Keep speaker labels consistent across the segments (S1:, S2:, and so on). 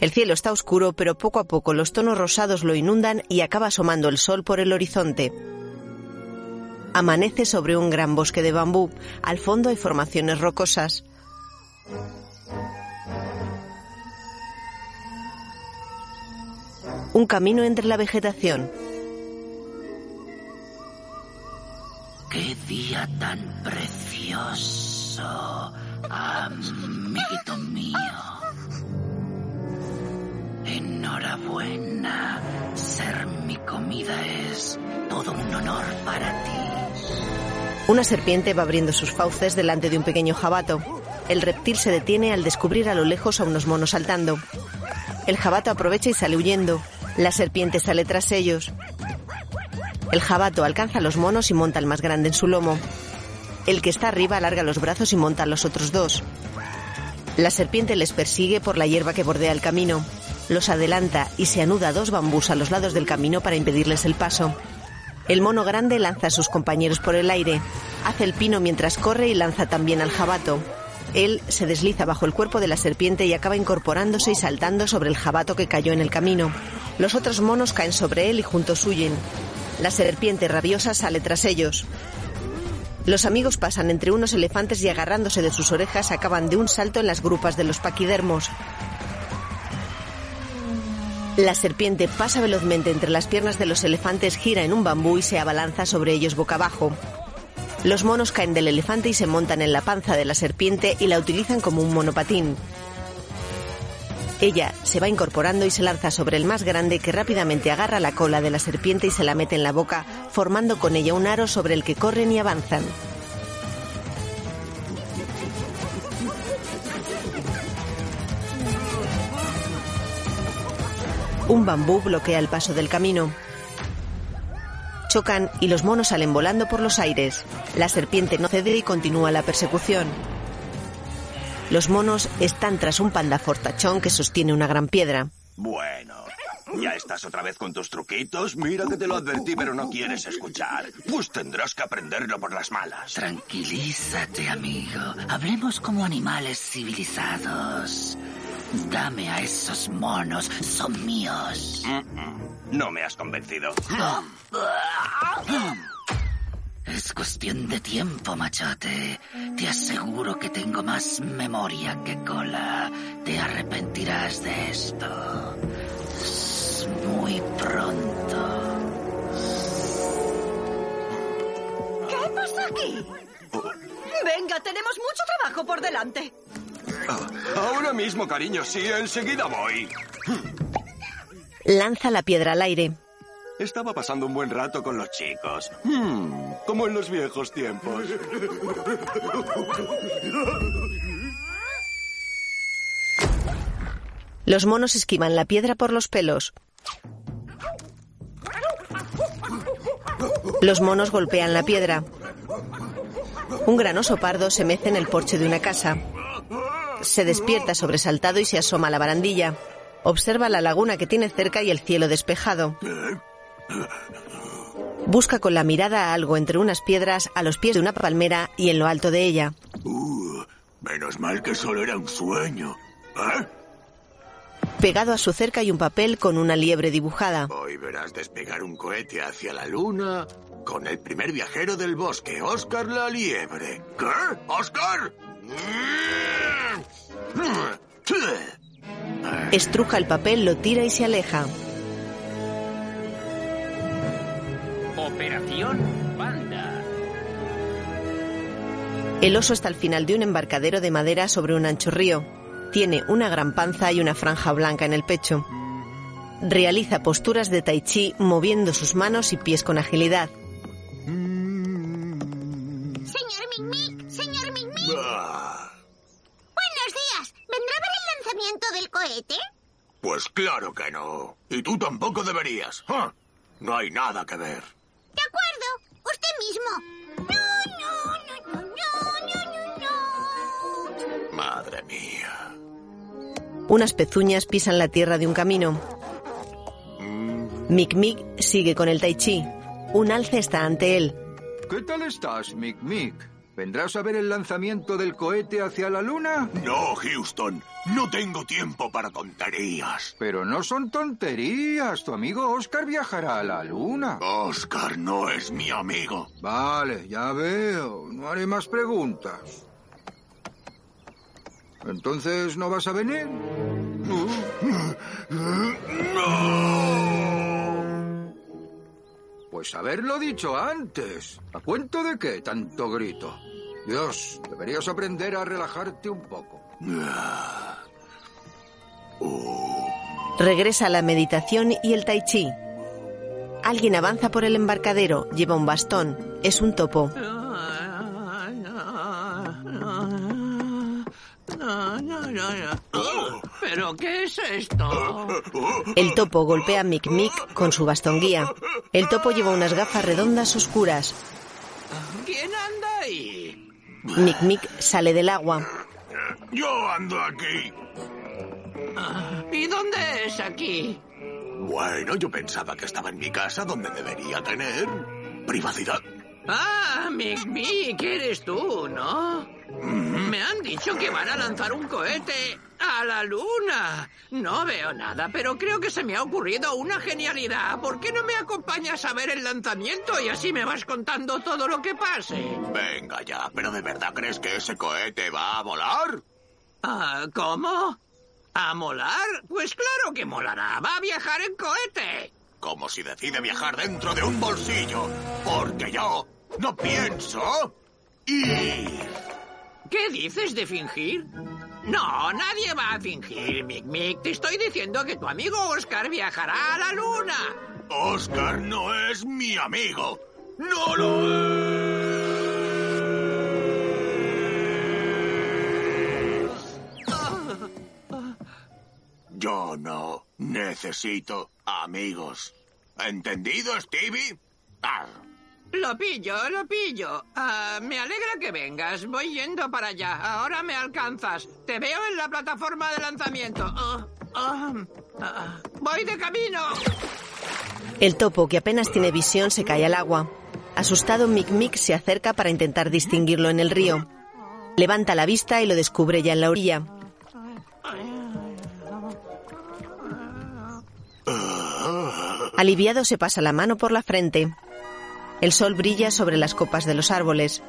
S1: El cielo está oscuro, pero poco a poco los tonos rosados lo inundan y acaba asomando el sol por el horizonte. Amanece sobre un gran bosque de bambú. Al fondo hay formaciones rocosas. Un camino entre la vegetación.
S2: ¡Qué día tan precioso, amiguito mío! Enhorabuena. Ser mi comida es todo un honor para ti.
S1: Una serpiente va abriendo sus fauces delante de un pequeño jabato. El reptil se detiene al descubrir a lo lejos a unos monos saltando. El jabato aprovecha y sale huyendo. La serpiente sale tras ellos. El jabato alcanza a los monos y monta al más grande en su lomo. El que está arriba alarga los brazos y monta a los otros dos. La serpiente les persigue por la hierba que bordea el camino. Los adelanta y se anuda dos bambús a los lados del camino para impedirles el paso. El mono grande lanza a sus compañeros por el aire. Hace el pino mientras corre y lanza también al jabato. Él se desliza bajo el cuerpo de la serpiente y acaba incorporándose y saltando sobre el jabato que cayó en el camino. Los otros monos caen sobre él y juntos huyen. La serpiente rabiosa sale tras ellos. Los amigos pasan entre unos elefantes y agarrándose de sus orejas acaban de un salto en las grupas de los paquidermos. La serpiente pasa velozmente entre las piernas de los elefantes, gira en un bambú y se abalanza sobre ellos boca abajo. Los monos caen del elefante y se montan en la panza de la serpiente y la utilizan como un monopatín. Ella se va incorporando y se lanza sobre el más grande que rápidamente agarra la cola de la serpiente y se la mete en la boca, formando con ella un aro sobre el que corren y avanzan. Un bambú bloquea el paso del camino. Chocan y los monos salen volando por los aires. La serpiente no cede y continúa la persecución. Los monos están tras un panda fortachón que sostiene una gran piedra.
S3: Bueno, ¿ya estás otra vez con tus truquitos? Mira que te lo advertí, pero no quieres escuchar. Pues tendrás que aprenderlo por las malas.
S2: Tranquilízate, amigo. Hablemos como animales civilizados. Dame a esos monos, son míos.
S3: No me has convencido.
S2: Es cuestión de tiempo, machote. Te aseguro que tengo más memoria que cola. Te arrepentirás de esto. Es muy pronto.
S4: ¿Qué pasa aquí? Venga, tenemos mucho trabajo por delante.
S3: Ah, ahora mismo, cariño, sí, enseguida voy.
S1: Lanza la piedra al aire.
S3: Estaba pasando un buen rato con los chicos. Hmm, como en los viejos tiempos.
S1: Los monos esquivan la piedra por los pelos. Los monos golpean la piedra. Un gran oso pardo se mece en el porche de una casa. Se despierta sobresaltado y se asoma a la barandilla. Observa la laguna que tiene cerca y el cielo despejado. Busca con la mirada algo entre unas piedras a los pies de una palmera y en lo alto de ella.
S5: Uh, menos mal que solo era un sueño. ¿Eh?
S1: Pegado a su cerca hay un papel con una liebre dibujada.
S5: Hoy verás despegar un cohete hacia la luna con el primer viajero del bosque, Oscar la liebre. ¿Qué? ¿Oscar?
S1: Estruja el papel, lo tira y se aleja.
S6: Operación Panda.
S1: El oso está al final de un embarcadero de madera sobre un ancho río. Tiene una gran panza y una franja blanca en el pecho. Realiza posturas de tai chi moviendo sus manos y pies con agilidad.
S5: Pues claro que no. Y tú tampoco deberías. No hay nada que ver.
S7: De acuerdo. Usted mismo. No, no, no, no, no, no, no.
S5: Madre mía.
S1: Unas pezuñas pisan la tierra de un camino. Mick Mick sigue con el tai chi. Un alce está ante él.
S6: ¿Qué tal estás, Mick Mick? ¿Vendrás a ver el lanzamiento del cohete hacia la luna?
S5: No, Houston. No tengo tiempo para tonterías.
S6: Pero no son tonterías. Tu amigo Oscar viajará a la luna.
S5: Oscar no es mi amigo.
S6: Vale, ya veo. No haré más preguntas. Entonces, ¿no vas a venir? Pues haberlo dicho antes. ¿A cuento de qué tanto grito? Dios, deberías aprender a relajarte un poco.
S1: Regresa a la meditación y el tai chi. Alguien avanza por el embarcadero, lleva un bastón. Es un topo.
S8: ¿Pero qué es esto?
S1: El topo golpea a Mick Mick con su bastón guía. El topo lleva unas gafas redondas oscuras.
S8: ¿Quién anda ahí?
S1: Mick Mick sale del agua.
S5: Yo ando aquí.
S8: ¿Y dónde es aquí?
S5: Bueno, yo pensaba que estaba en mi casa donde debería tener privacidad.
S8: Ah, Mick Mick, eres tú, ¿no? Me han dicho que van a lanzar un cohete a la luna. No veo nada, pero creo que se me ha ocurrido una genialidad. ¿Por qué no me acompañas a ver el lanzamiento y así me vas contando todo lo que pase?
S5: Venga ya, ¿pero de verdad crees que ese cohete va a volar?
S8: Ah, ¿Cómo? ¿A molar? Pues claro que molará. Va a viajar en cohete.
S5: Como si decide viajar dentro de un bolsillo. Porque yo no pienso ir.
S8: ¿Qué dices de fingir? No, nadie va a fingir, Mick Mick. Te estoy diciendo que tu amigo Oscar viajará a la luna.
S5: Oscar no es mi amigo. No lo es. Yo no necesito amigos. ¿Entendido, Stevie? Ah.
S8: Lo pillo, lo pillo. Ah, me alegra que vengas. Voy yendo para allá. Ahora me alcanzas. Te veo en la plataforma de lanzamiento. Ah, ah, voy de camino.
S1: El topo, que apenas tiene visión, se cae al agua. Asustado, Mick Mick se acerca para intentar distinguirlo en el río. Levanta la vista y lo descubre ya en la orilla. Aliviado se pasa la mano por la frente. El sol brilla sobre las copas de los árboles.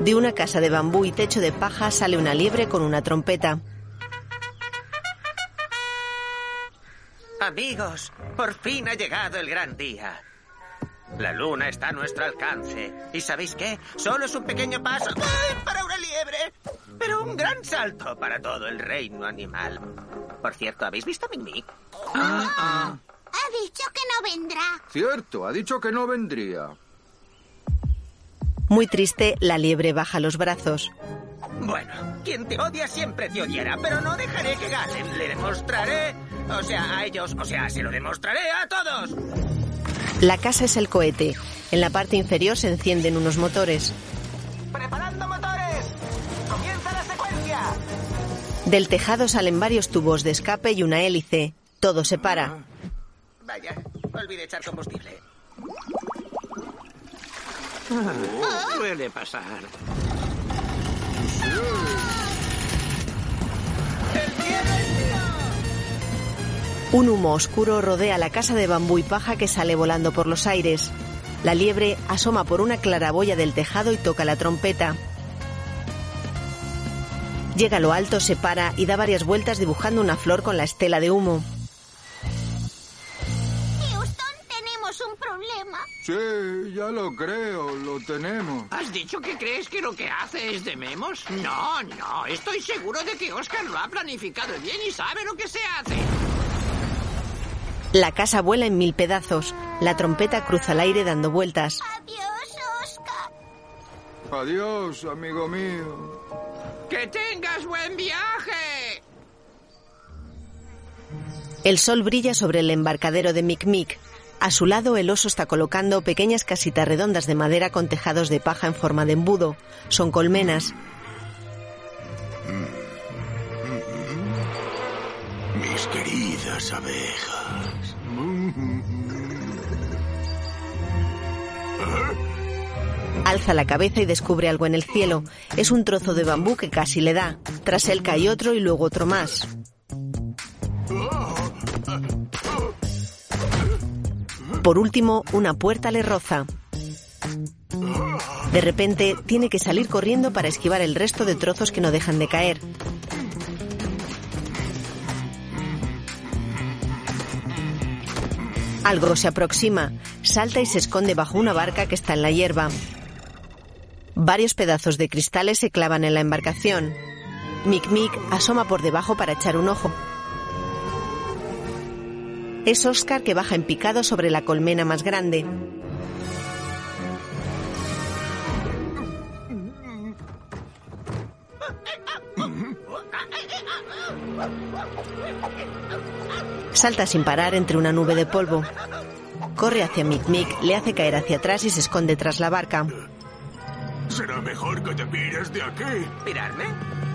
S1: De una casa de bambú y techo de paja sale una liebre con una trompeta.
S9: Amigos, por fin ha llegado el gran día. La luna está a nuestro alcance. ¿Y sabéis qué? Solo es un pequeño paso ¡ay! para una liebre, pero un gran salto para todo el reino animal. Por cierto, ¿habéis visto a Mick?
S7: Ha dicho que no vendrá.
S6: Cierto, ha dicho que no vendría.
S1: Muy triste, la liebre baja los brazos.
S9: Bueno, quien te odia siempre te odiará, pero no dejaré que ganen. Le demostraré, o sea, a ellos, o sea, se lo demostraré a todos.
S1: La casa es el cohete. En la parte inferior se encienden unos motores.
S9: ¡Preparando motores! ¡Comienza la secuencia!
S1: Del tejado salen varios tubos de escape y una hélice. Todo se para.
S9: Vaya, olvidé echar combustible.
S8: Suele pasar.
S1: Un humo oscuro rodea la casa de bambú y paja que sale volando por los aires. La liebre asoma por una claraboya del tejado y toca la trompeta. Llega a lo alto, se para y da varias vueltas dibujando una flor con la estela de humo.
S7: Tenemos un problema.
S6: Sí, ya lo creo, lo tenemos.
S8: ¿Has dicho que crees que lo que hace es de memos? No, no. Estoy seguro de que Oscar lo ha planificado bien y sabe lo que se hace.
S1: La casa vuela en mil pedazos. La trompeta cruza el aire dando vueltas.
S7: Adiós, Oscar.
S6: Adiós, amigo mío.
S8: ¡Que tengas buen viaje!
S1: El sol brilla sobre el embarcadero de Mic Mic. A su lado el oso está colocando pequeñas casitas redondas de madera con tejados de paja en forma de embudo. Son colmenas.
S5: Mis queridas abejas.
S1: Alza la cabeza y descubre algo en el cielo. Es un trozo de bambú que casi le da. Tras él cae otro y luego otro más. Por último, una puerta le roza. De repente, tiene que salir corriendo para esquivar el resto de trozos que no dejan de caer. Algo se aproxima, salta y se esconde bajo una barca que está en la hierba. Varios pedazos de cristales se clavan en la embarcación. Mic Mic asoma por debajo para echar un ojo. Es Oscar que baja en picado sobre la colmena más grande. Salta sin parar entre una nube de polvo. Corre hacia Mic Mic, le hace caer hacia atrás y se esconde tras la barca.
S5: Será mejor que te pires de aquí.
S9: ¿Pirarme?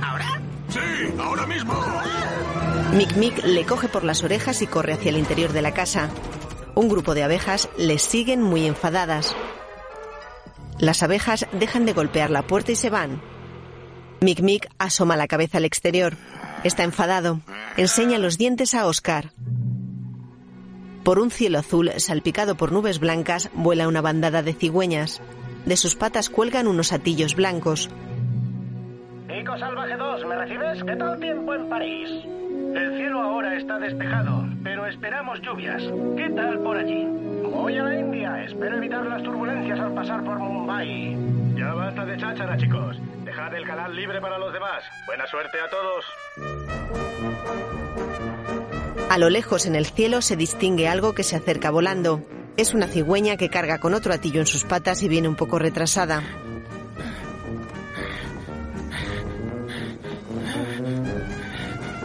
S9: ¿Ahora?
S5: Sí, ahora mismo.
S1: Mic Mic le coge por las orejas y corre hacia el interior de la casa. Un grupo de abejas les siguen muy enfadadas. Las abejas dejan de golpear la puerta y se van. Mic Mic asoma la cabeza al exterior. Está enfadado. Enseña los dientes a Oscar. Por un cielo azul salpicado por nubes blancas vuela una bandada de cigüeñas. De sus patas cuelgan unos atillos blancos.
S10: Nico Salvaje 2, ¿me recibes? ¿Qué tal tiempo en París? El cielo ahora está despejado, pero esperamos lluvias. ¿Qué tal por allí? Voy a la India, espero evitar las turbulencias al pasar por Mumbai. Ya basta de cháchara, chicos. Dejad el canal libre para los demás. Buena suerte a todos.
S1: A lo lejos en el cielo se distingue algo que se acerca volando. Es una cigüeña que carga con otro atillo en sus patas y viene un poco retrasada.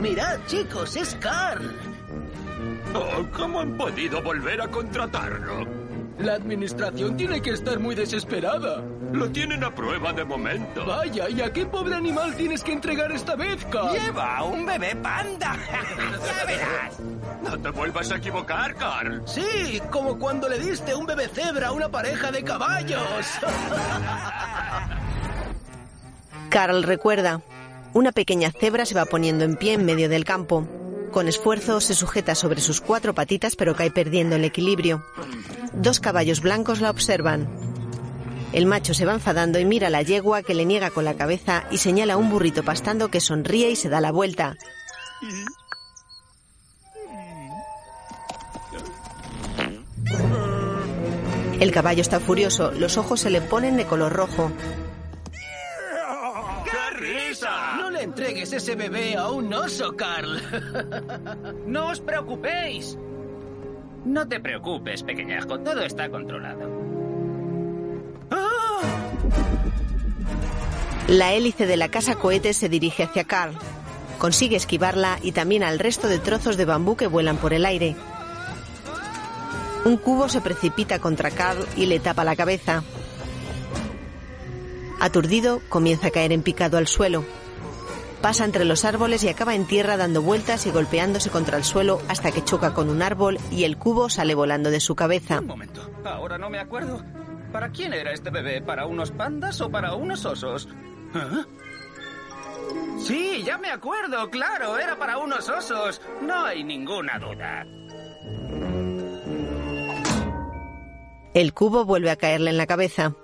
S11: Mirad, chicos, es Carl.
S12: Oh, ¿Cómo han podido volver a contratarlo?
S11: La administración tiene que estar muy desesperada.
S12: Lo tienen a prueba de momento.
S11: Vaya, ¿y a qué pobre animal tienes que entregar esta vez, Carl?
S9: ¡Lleva un bebé panda! ¡Ya verás!
S12: No te vuelvas a equivocar, Carl.
S11: Sí, como cuando le diste un bebé cebra a una pareja de caballos.
S1: Carl recuerda. Una pequeña cebra se va poniendo en pie en medio del campo. Con esfuerzo se sujeta sobre sus cuatro patitas pero cae perdiendo el equilibrio. Dos caballos blancos la observan. El macho se va enfadando y mira a la yegua que le niega con la cabeza y señala a un burrito pastando que sonríe y se da la vuelta. El caballo está furioso, los ojos se le ponen de color rojo.
S11: Entregues ese bebé a un oso, Carl.
S13: No os preocupéis. No te preocupes, pequeñajo, todo está controlado.
S1: La hélice de la casa cohete se dirige hacia Carl. Consigue esquivarla y también al resto de trozos de bambú que vuelan por el aire. Un cubo se precipita contra Carl y le tapa la cabeza. Aturdido, comienza a caer en picado al suelo. Pasa entre los árboles y acaba en tierra dando vueltas y golpeándose contra el suelo hasta que choca con un árbol y el cubo sale volando de su cabeza.
S13: Un momento, ahora no me acuerdo. ¿Para quién era este bebé? ¿Para unos pandas o para unos osos? ¿Ah? Sí, ya me acuerdo, claro, era para unos osos. No hay ninguna duda.
S1: El cubo vuelve a caerle en la cabeza.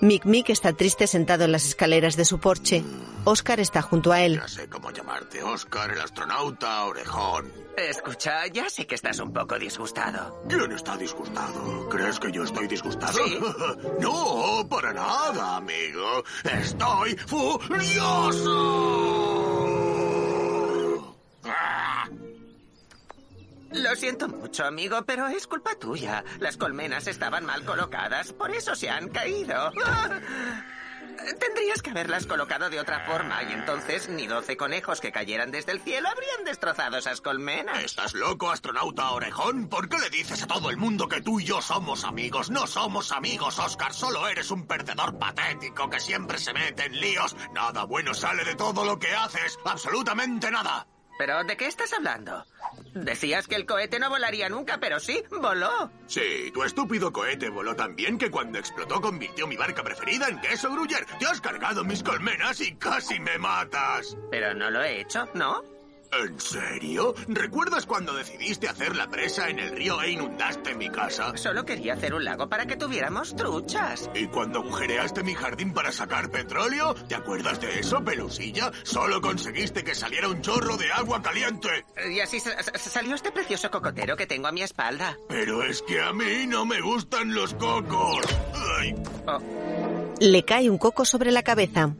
S1: Mic Mic está triste sentado en las escaleras de su porche. Oscar está junto a él.
S5: Ya sé cómo llamarte, Oscar, el astronauta orejón.
S9: Escucha, ya sé que estás un poco disgustado.
S5: ¿Quién está disgustado? ¿Crees que yo estoy disgustado?
S9: Sí.
S5: no, para nada, amigo. Estoy furioso. Ah.
S9: Lo siento mucho, amigo, pero es culpa tuya. Las colmenas estaban mal colocadas, por eso se han caído. Tendrías que haberlas colocado de otra forma y entonces ni doce conejos que cayeran desde el cielo habrían destrozado esas colmenas.
S5: ¿Estás loco, astronauta orejón? ¿Por qué le dices a todo el mundo que tú y yo somos amigos? No somos amigos, Oscar. Solo eres un perdedor patético que siempre se mete en líos. Nada bueno sale de todo lo que haces. Absolutamente nada.
S9: ¿Pero de qué estás hablando? Decías que el cohete no volaría nunca, pero sí, voló.
S5: Sí, tu estúpido cohete voló tan bien que cuando explotó convirtió mi barca preferida en queso gruyer. Te has cargado mis colmenas y casi me matas.
S9: Pero no lo he hecho, ¿no?
S5: ¿En serio? ¿Recuerdas cuando decidiste hacer la presa en el río e inundaste mi casa?
S9: Solo quería hacer un lago para que tuviéramos truchas.
S5: ¿Y cuando agujereaste mi jardín para sacar petróleo? ¿Te acuerdas de eso, pelusilla? Solo conseguiste que saliera un chorro de agua caliente.
S9: Y así sa- sa- salió este precioso cocotero que tengo a mi espalda.
S5: Pero es que a mí no me gustan los cocos. Ay.
S1: Le cae un coco sobre la cabeza.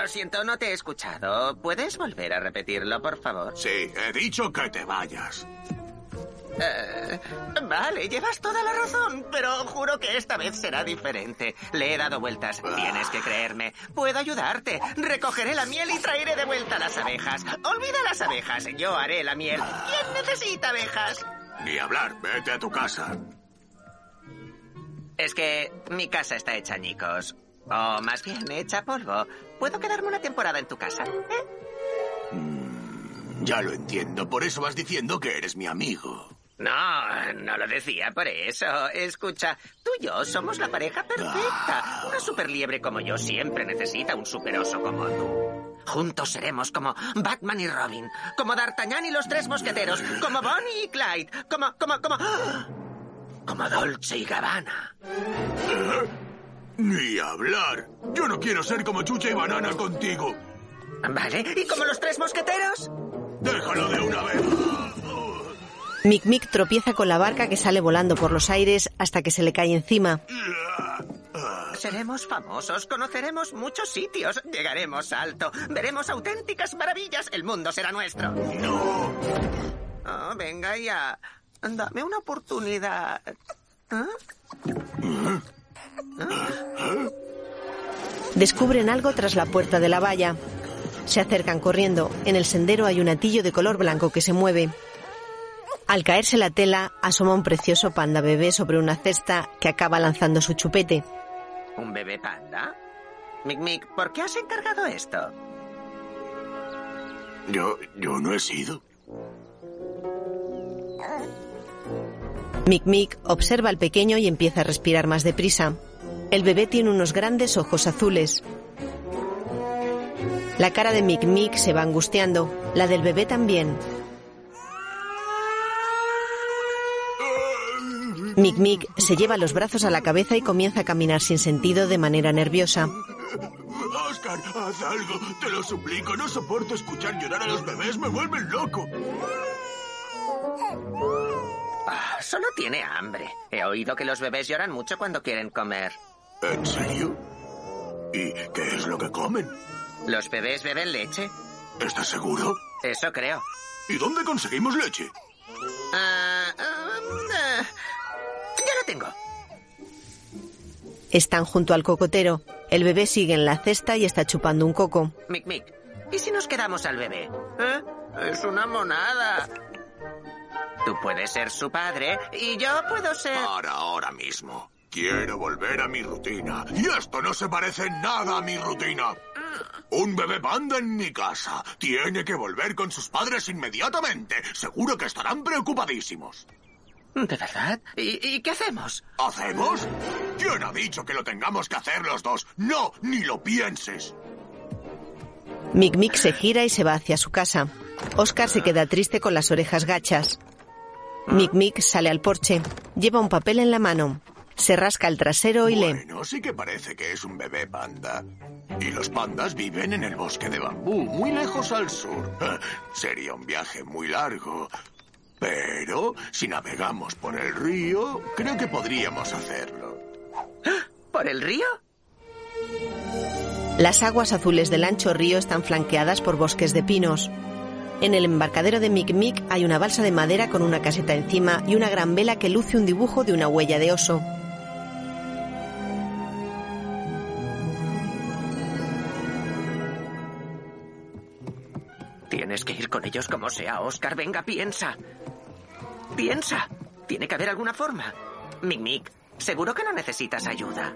S9: Lo siento, no te he escuchado. ¿Puedes volver a repetirlo, por favor?
S5: Sí, he dicho que te vayas.
S9: Eh, vale, llevas toda la razón, pero juro que esta vez será diferente. Le he dado vueltas. Tienes que creerme. Puedo ayudarte. Recogeré la miel y traeré de vuelta las abejas. Olvida las abejas. Yo haré la miel. ¿Quién necesita abejas?
S5: Ni hablar, vete a tu casa.
S9: Es que mi casa está hecha añicos. O más bien hecha polvo. ¿Puedo quedarme una temporada en tu casa? ¿Eh?
S5: Ya lo entiendo, por eso vas diciendo que eres mi amigo.
S9: No, no lo decía por eso. Escucha, tú y yo somos la pareja perfecta. Una superliebre como yo siempre necesita un superoso como tú. Juntos seremos como Batman y Robin, como D'Artagnan y los tres mosqueteros, como Bonnie y Clyde, como, como, como... ¡Ah! Como Dolce y Gabbana.
S5: ¿Eh? Ni hablar. Yo no quiero ser como Chucha y Banana contigo.
S9: ¿Vale? ¿Y como los tres mosqueteros?
S5: Déjalo de una vez.
S1: Mick Mick tropieza con la barca que sale volando por los aires hasta que se le cae encima.
S9: Seremos famosos, conoceremos muchos sitios, llegaremos alto, veremos auténticas maravillas, el mundo será nuestro.
S5: No.
S9: Oh, venga ya, dame una oportunidad. ¿Ah?
S1: Descubren algo tras la puerta de la valla. Se acercan corriendo. En el sendero hay un atillo de color blanco que se mueve. Al caerse la tela, asoma un precioso panda bebé sobre una cesta que acaba lanzando su chupete.
S9: ¿Un bebé panda? Mick Mick, ¿por qué has encargado esto?
S5: Yo, yo no he sido.
S1: Mick Mick observa al pequeño y empieza a respirar más deprisa. El bebé tiene unos grandes ojos azules. La cara de Mick Mick se va angustiando, la del bebé también. Mick Mick se lleva los brazos a la cabeza y comienza a caminar sin sentido de manera nerviosa.
S5: Oscar, haz algo. Te lo suplico. No soporto escuchar llorar a los bebés. Me vuelven loco.
S9: Ah, solo tiene hambre. He oído que los bebés lloran mucho cuando quieren comer.
S5: ¿En serio? ¿Y qué es lo que comen?
S9: ¿Los bebés beben leche?
S5: ¿Estás seguro?
S9: Eso creo.
S5: ¿Y dónde conseguimos leche?
S9: Ah, ah, ah, ya lo tengo.
S1: Están junto al cocotero. El bebé sigue en la cesta y está chupando un coco.
S9: Mick Mick, ¿y si nos quedamos al bebé? ¿Eh? Es una monada. Tú puedes ser su padre y yo puedo ser...
S5: Para ahora mismo. Quiero volver a mi rutina. Y esto no se parece nada a mi rutina. Un bebé panda en mi casa. Tiene que volver con sus padres inmediatamente. Seguro que estarán preocupadísimos.
S9: ¿De verdad? ¿Y, y qué hacemos?
S5: ¿Hacemos? ¿Quién ha dicho que lo tengamos que hacer los dos? No, ni lo pienses.
S1: Mick Mick se gira y se va hacia su casa. Oscar se queda triste con las orejas gachas. Mick Mick sale al porche. Lleva un papel en la mano. Se rasca el trasero y lee.
S5: Bueno, sí que parece que es un bebé panda. Y los pandas viven en el bosque de bambú, muy lejos al sur. Sería un viaje muy largo. Pero si navegamos por el río, creo que podríamos hacerlo.
S9: ¿Por el río?
S1: Las aguas azules del ancho río están flanqueadas por bosques de pinos. En el embarcadero de Mick Mick hay una balsa de madera con una caseta encima y una gran vela que luce un dibujo de una huella de oso.
S9: Ellos como sea, Oscar. Venga, piensa. Piensa. Tiene que haber alguna forma. Mick Mick, seguro que no necesitas ayuda.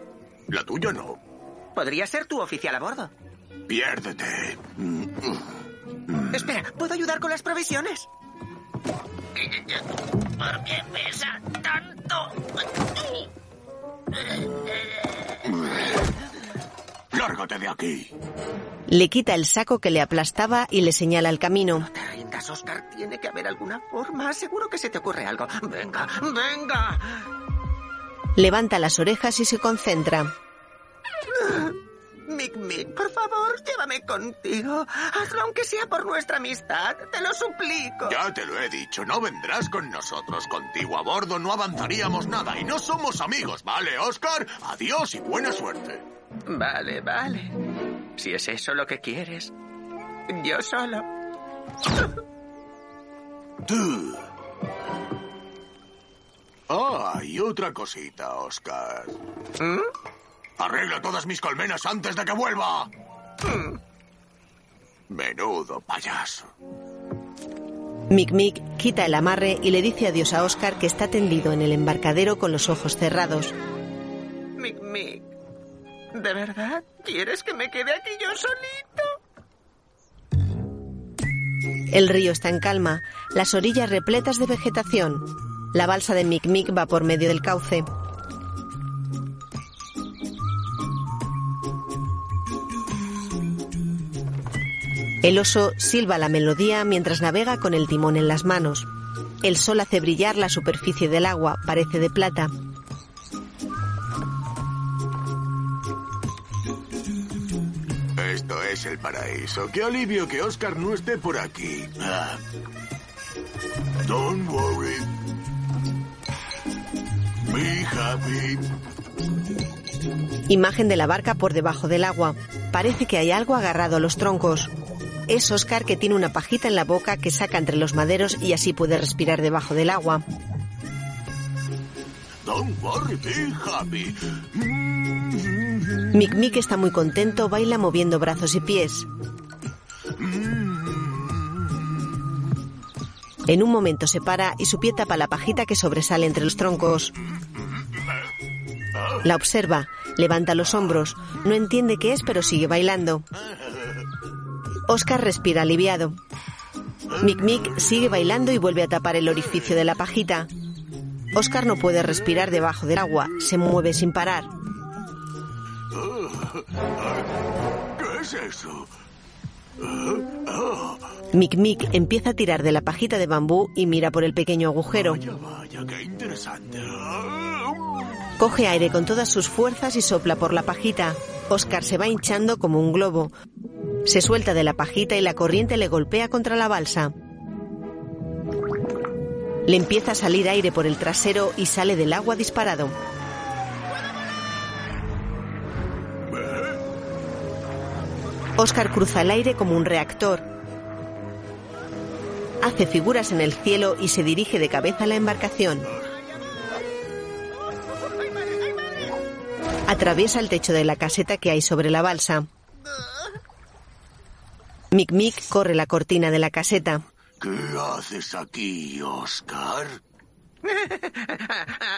S5: La tuya no.
S9: Podría ser tu oficial a bordo.
S5: Piérdete.
S9: Espera, ¿puedo ayudar con las provisiones?
S2: ¿Por qué pesa tanto?
S5: Lárgate de aquí.
S1: Le quita el saco que le aplastaba y le señala el camino.
S9: Rindas, Oscar. Tiene que haber alguna forma. Seguro que se te ocurre algo. Venga, venga.
S1: Levanta las orejas y se concentra.
S9: Mick Mick, por favor, llévame contigo. Hazlo aunque sea por nuestra amistad. Te lo suplico.
S5: Ya te lo he dicho, no vendrás con nosotros. Contigo a bordo no avanzaríamos nada y no somos amigos, ¿vale, Oscar? Adiós y buena suerte.
S9: Vale, vale. Si es eso lo que quieres. Yo solo.
S5: Tú. Ah, y otra cosita, Oscar.
S9: ¿Mm?
S5: Arregla todas mis colmenas antes de que vuelva. Menudo payaso.
S1: Mick Mick quita el amarre y le dice adiós a Oscar que está tendido en el embarcadero con los ojos cerrados.
S9: Mick Mick. ¿De verdad quieres que me quede aquí yo solito?
S1: El río está en calma, las orillas repletas de vegetación. La balsa de Mick Mick va por medio del cauce. El oso silba la melodía mientras navega con el timón en las manos. El sol hace brillar la superficie del agua, parece de plata.
S5: El paraíso. Qué alivio que Oscar no esté por aquí. Ah. Don't worry. Be happy.
S1: Imagen de la barca por debajo del agua. Parece que hay algo agarrado a los troncos. Es Oscar que tiene una pajita en la boca que saca entre los maderos y así puede respirar debajo del agua.
S5: Don't worry, be happy.
S1: Mick Mick está muy contento, baila moviendo brazos y pies. En un momento se para y su pie tapa la pajita que sobresale entre los troncos. La observa, levanta los hombros, no entiende qué es pero sigue bailando. Oscar respira aliviado. Mick Mick sigue bailando y vuelve a tapar el orificio de la pajita. Oscar no puede respirar debajo del agua, se mueve sin parar.
S5: ¿Qué es eso?
S1: Mick Mick empieza a tirar de la pajita de bambú y mira por el pequeño agujero.
S5: Vaya, qué interesante.
S1: Coge aire con todas sus fuerzas y sopla por la pajita. Oscar se va hinchando como un globo. Se suelta de la pajita y la corriente le golpea contra la balsa. Le empieza a salir aire por el trasero y sale del agua disparado. Oscar cruza el aire como un reactor. Hace figuras en el cielo y se dirige de cabeza a la embarcación. Atraviesa el techo de la caseta que hay sobre la balsa. Mick Mick corre la cortina de la caseta.
S5: ¿Qué haces aquí, Oscar?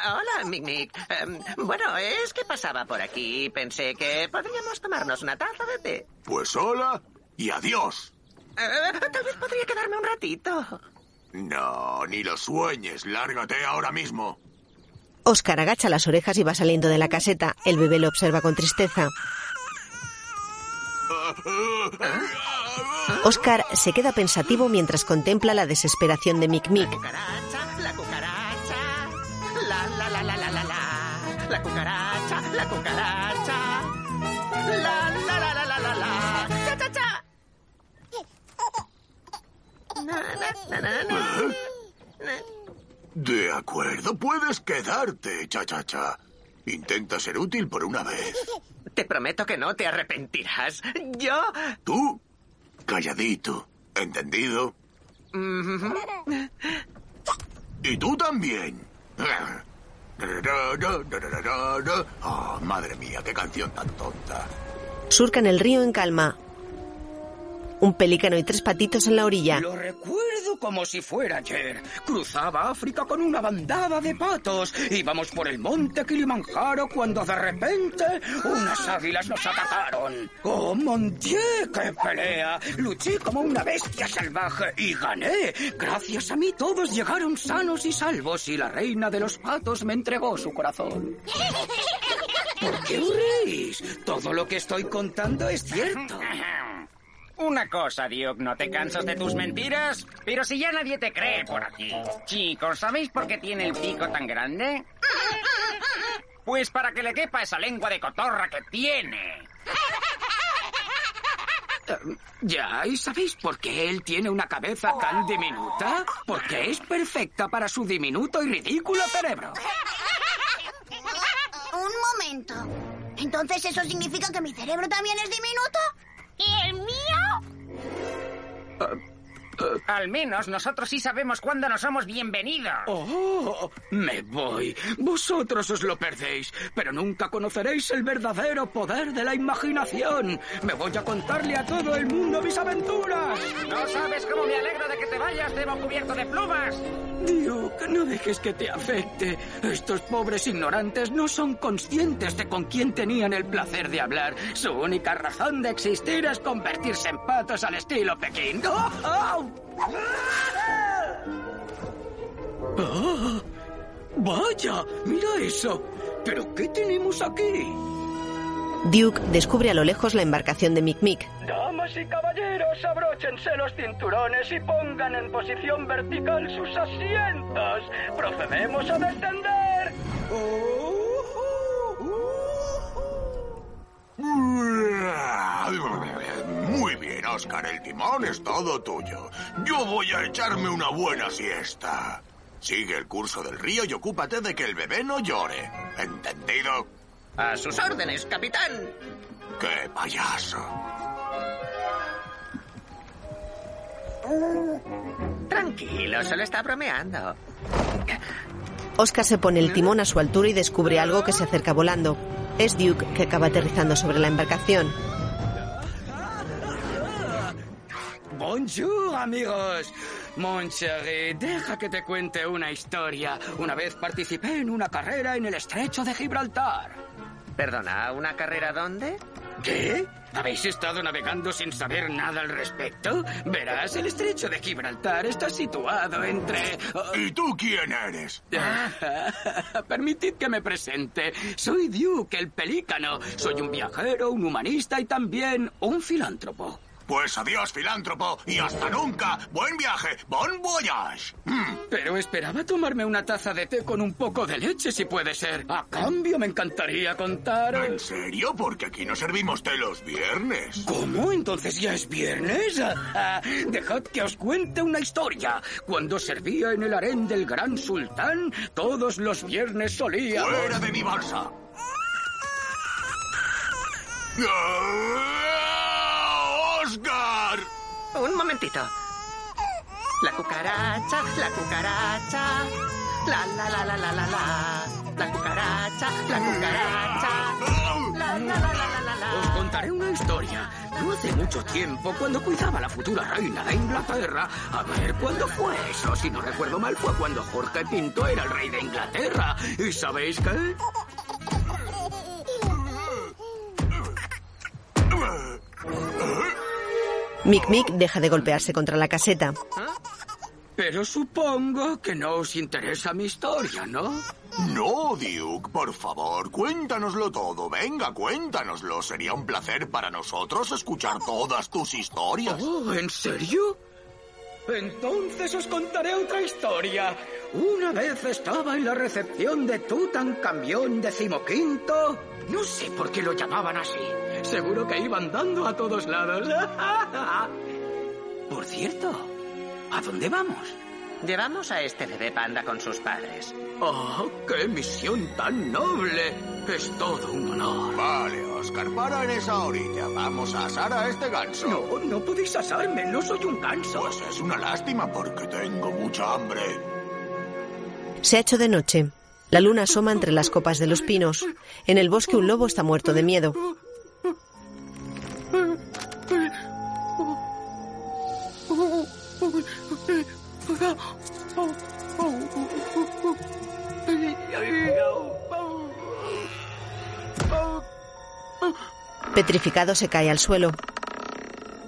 S9: Hola, Mick Mick. Em, bueno, es que pasaba por aquí y pensé que podríamos tomarnos una taza de té.
S5: Pues hola y adiós.
S9: Eh, tal vez podría quedarme un ratito.
S5: No, ni lo sueñes. Lárgate ahora mismo.
S1: Oscar agacha las orejas y va saliendo de la caseta. El bebé lo observa con tristeza. Oscar se queda pensativo mientras contempla la desesperación de Mick Mick.
S9: La. Cucaracha, la cucaracha. La la la la la la la. Cha cha cha. Na, na, na.
S5: De acuerdo, puedes quedarte, cha-cha-cha. Intenta ser útil por una vez.
S9: Te prometo que no te arrepentirás. Yo.
S5: Tú, calladito. ¿Entendido? Y tú también. Oh, madre mía, qué canción tan tonta.
S1: Surcan el río en calma. Un pelícano y tres patitos en la orilla.
S14: Lo recuerdo como si fuera ayer. Cruzaba África con una bandada de patos. Íbamos por el monte Kilimanjaro cuando de repente unas águilas nos atacaron. ¡Oh, mon Dieu, qué pelea! Luché como una bestia salvaje y gané. Gracias a mí todos llegaron sanos y salvos y la reina de los patos me entregó su corazón. ¿Por qué os? Todo lo que estoy contando es cierto.
S13: Una cosa, Duke, ¿no te cansas de tus mentiras? Pero si ya nadie te cree por aquí. Chicos, ¿sabéis por qué tiene el pico tan grande? Pues para que le quepa esa lengua de cotorra que tiene.
S14: Eh, ya, ¿y sabéis por qué él tiene una cabeza tan diminuta? Porque es perfecta para su diminuto y ridículo cerebro.
S7: Un momento. Entonces eso significa que mi cerebro también es diminuto. ¿Y el mío?
S13: Al menos nosotros sí sabemos cuándo no somos bienvenidos.
S14: Oh, me voy. Vosotros os lo perdéis, pero nunca conoceréis el verdadero poder de la imaginación. Me voy a contarle a todo el mundo mis aventuras.
S13: No sabes cómo me alegro de que te vayas, Debo cubierto de plumas.
S14: Duke, no dejes que te afecte. Estos pobres ignorantes no son conscientes de con quién tenían el placer de hablar. Su única razón de existir es convertirse en patos al estilo Pekín. ¡Oh, oh! ¡Ah! ¡Vaya! ¡Mira eso! ¿Pero qué tenemos aquí?
S1: Duke descubre a lo lejos la embarcación de Mick Mick.
S14: Damas y caballeros, abróchense los cinturones y pongan en posición vertical sus asientos. Procedemos a descender.
S5: Muy bien, Oscar, el timón es todo tuyo. Yo voy a echarme una buena siesta. Sigue el curso del río y ocúpate de que el bebé no llore. ¿Entendido?
S9: A sus órdenes, capitán.
S5: ¡Qué payaso!
S9: Tranquilo, solo está bromeando.
S1: Oscar se pone el timón a su altura y descubre algo que se acerca volando. Es Duke que acaba aterrizando sobre la embarcación.
S14: Bonjour, amigos. Mon chéri, deja que te cuente una historia. Una vez participé en una carrera en el estrecho de Gibraltar.
S9: Perdona, ¿una carrera dónde?
S14: ¿Qué? ¿Habéis estado navegando sin saber nada al respecto? Verás, el estrecho de Gibraltar está situado entre...
S5: ¿Y tú quién eres?
S14: Permitid que me presente. Soy Duke, el pelícano. Soy un viajero, un humanista y también un filántropo.
S5: Pues adiós, filántropo, y hasta nunca. Buen viaje, bon voyage. Mm.
S14: Pero esperaba tomarme una taza de té con un poco de leche, si puede ser. A cambio, me encantaría contar...
S5: ¿En serio? Porque aquí no servimos té los viernes.
S14: ¿Cómo? ¿Entonces ya es viernes? Dejad que os cuente una historia. Cuando servía en el harén del gran sultán, todos los viernes solía...
S5: ¡Fuera de mi balsa! ¡Oscar!
S9: Un momentito. La cucaracha, la cucaracha. La la la la la la la. La cucaracha, la cucaracha. La la la la la la.
S14: Os contaré una historia. No hace mucho tiempo, cuando cuidaba a la futura reina de Inglaterra. A ver, ¿cuándo fue eso? Si no recuerdo mal, fue cuando Jorge V era el rey de Inglaterra. ¿Y sabéis qué?
S1: Mick Mick deja de golpearse contra la caseta.
S14: Pero supongo que no os interesa mi historia, ¿no?
S5: No, Duke, por favor, cuéntanoslo todo. Venga, cuéntanoslo. Sería un placer para nosotros escuchar todas tus historias.
S14: Oh, ¿en serio? Entonces os contaré otra historia. Una vez estaba en la recepción de Tutankamón decimoquinto. No sé por qué lo llamaban así. Seguro que iban dando a todos lados. Por cierto, ¿a dónde vamos?
S9: Llevamos a este bebé panda con sus padres.
S14: ¡Oh, qué misión tan noble! Es todo un honor.
S5: Vale, Oscar, para en esa orilla. Vamos a asar a este ganso.
S14: No, no podéis asarme, no soy un ganso.
S5: Pues es una lástima porque tengo mucha hambre.
S1: Se ha hecho de noche. La luna asoma entre las copas de los pinos. En el bosque un lobo está muerto de miedo. Petrificado se cae al suelo.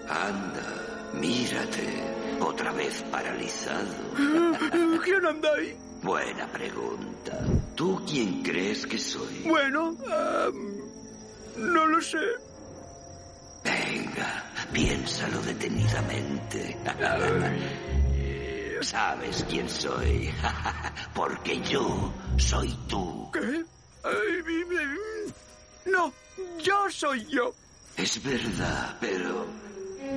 S2: Anda, mírate, otra vez paralizado.
S11: ¿Quién anda ahí?
S2: Buena pregunta. ¿Tú quién crees que soy?
S11: Bueno, no lo sé.
S2: Venga, piénsalo detenidamente. ¿Sabes quién soy? Porque yo soy tú.
S11: ¿Qué? No, yo soy yo.
S2: Es verdad, pero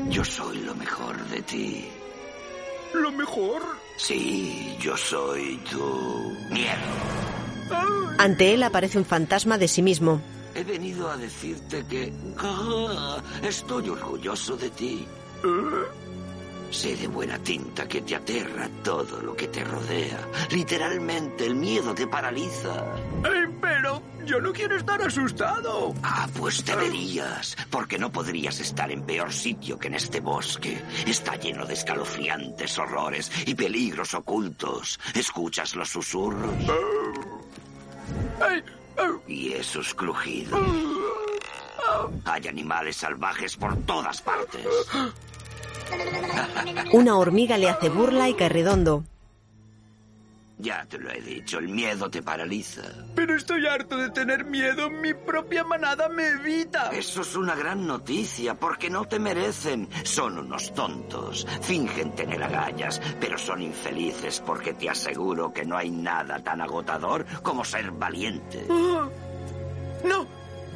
S2: yo soy lo mejor de ti.
S11: ¿Lo mejor?
S2: Sí, yo soy tu miedo.
S1: Ante él aparece un fantasma de sí mismo.
S2: He venido a decirte que ah, estoy orgulloso de ti. Sé de buena tinta que te aterra todo lo que te rodea. Literalmente el miedo te paraliza.
S11: Ay, pero yo no quiero estar asustado.
S2: Ah, pues deberías, porque no podrías estar en peor sitio que en este bosque. Está lleno de escalofriantes horrores y peligros ocultos. ¿Escuchas los susurros? Y esos crujidos. Hay animales salvajes por todas partes.
S1: Una hormiga le hace burla y cae redondo.
S2: Ya te lo he dicho, el miedo te paraliza.
S11: Pero estoy harto de tener miedo. Mi propia manada me evita.
S2: Eso es una gran noticia, porque no te merecen. Son unos tontos. Fingen tener agallas, pero son infelices porque te aseguro que no hay nada tan agotador como ser valiente.
S11: Ah. No,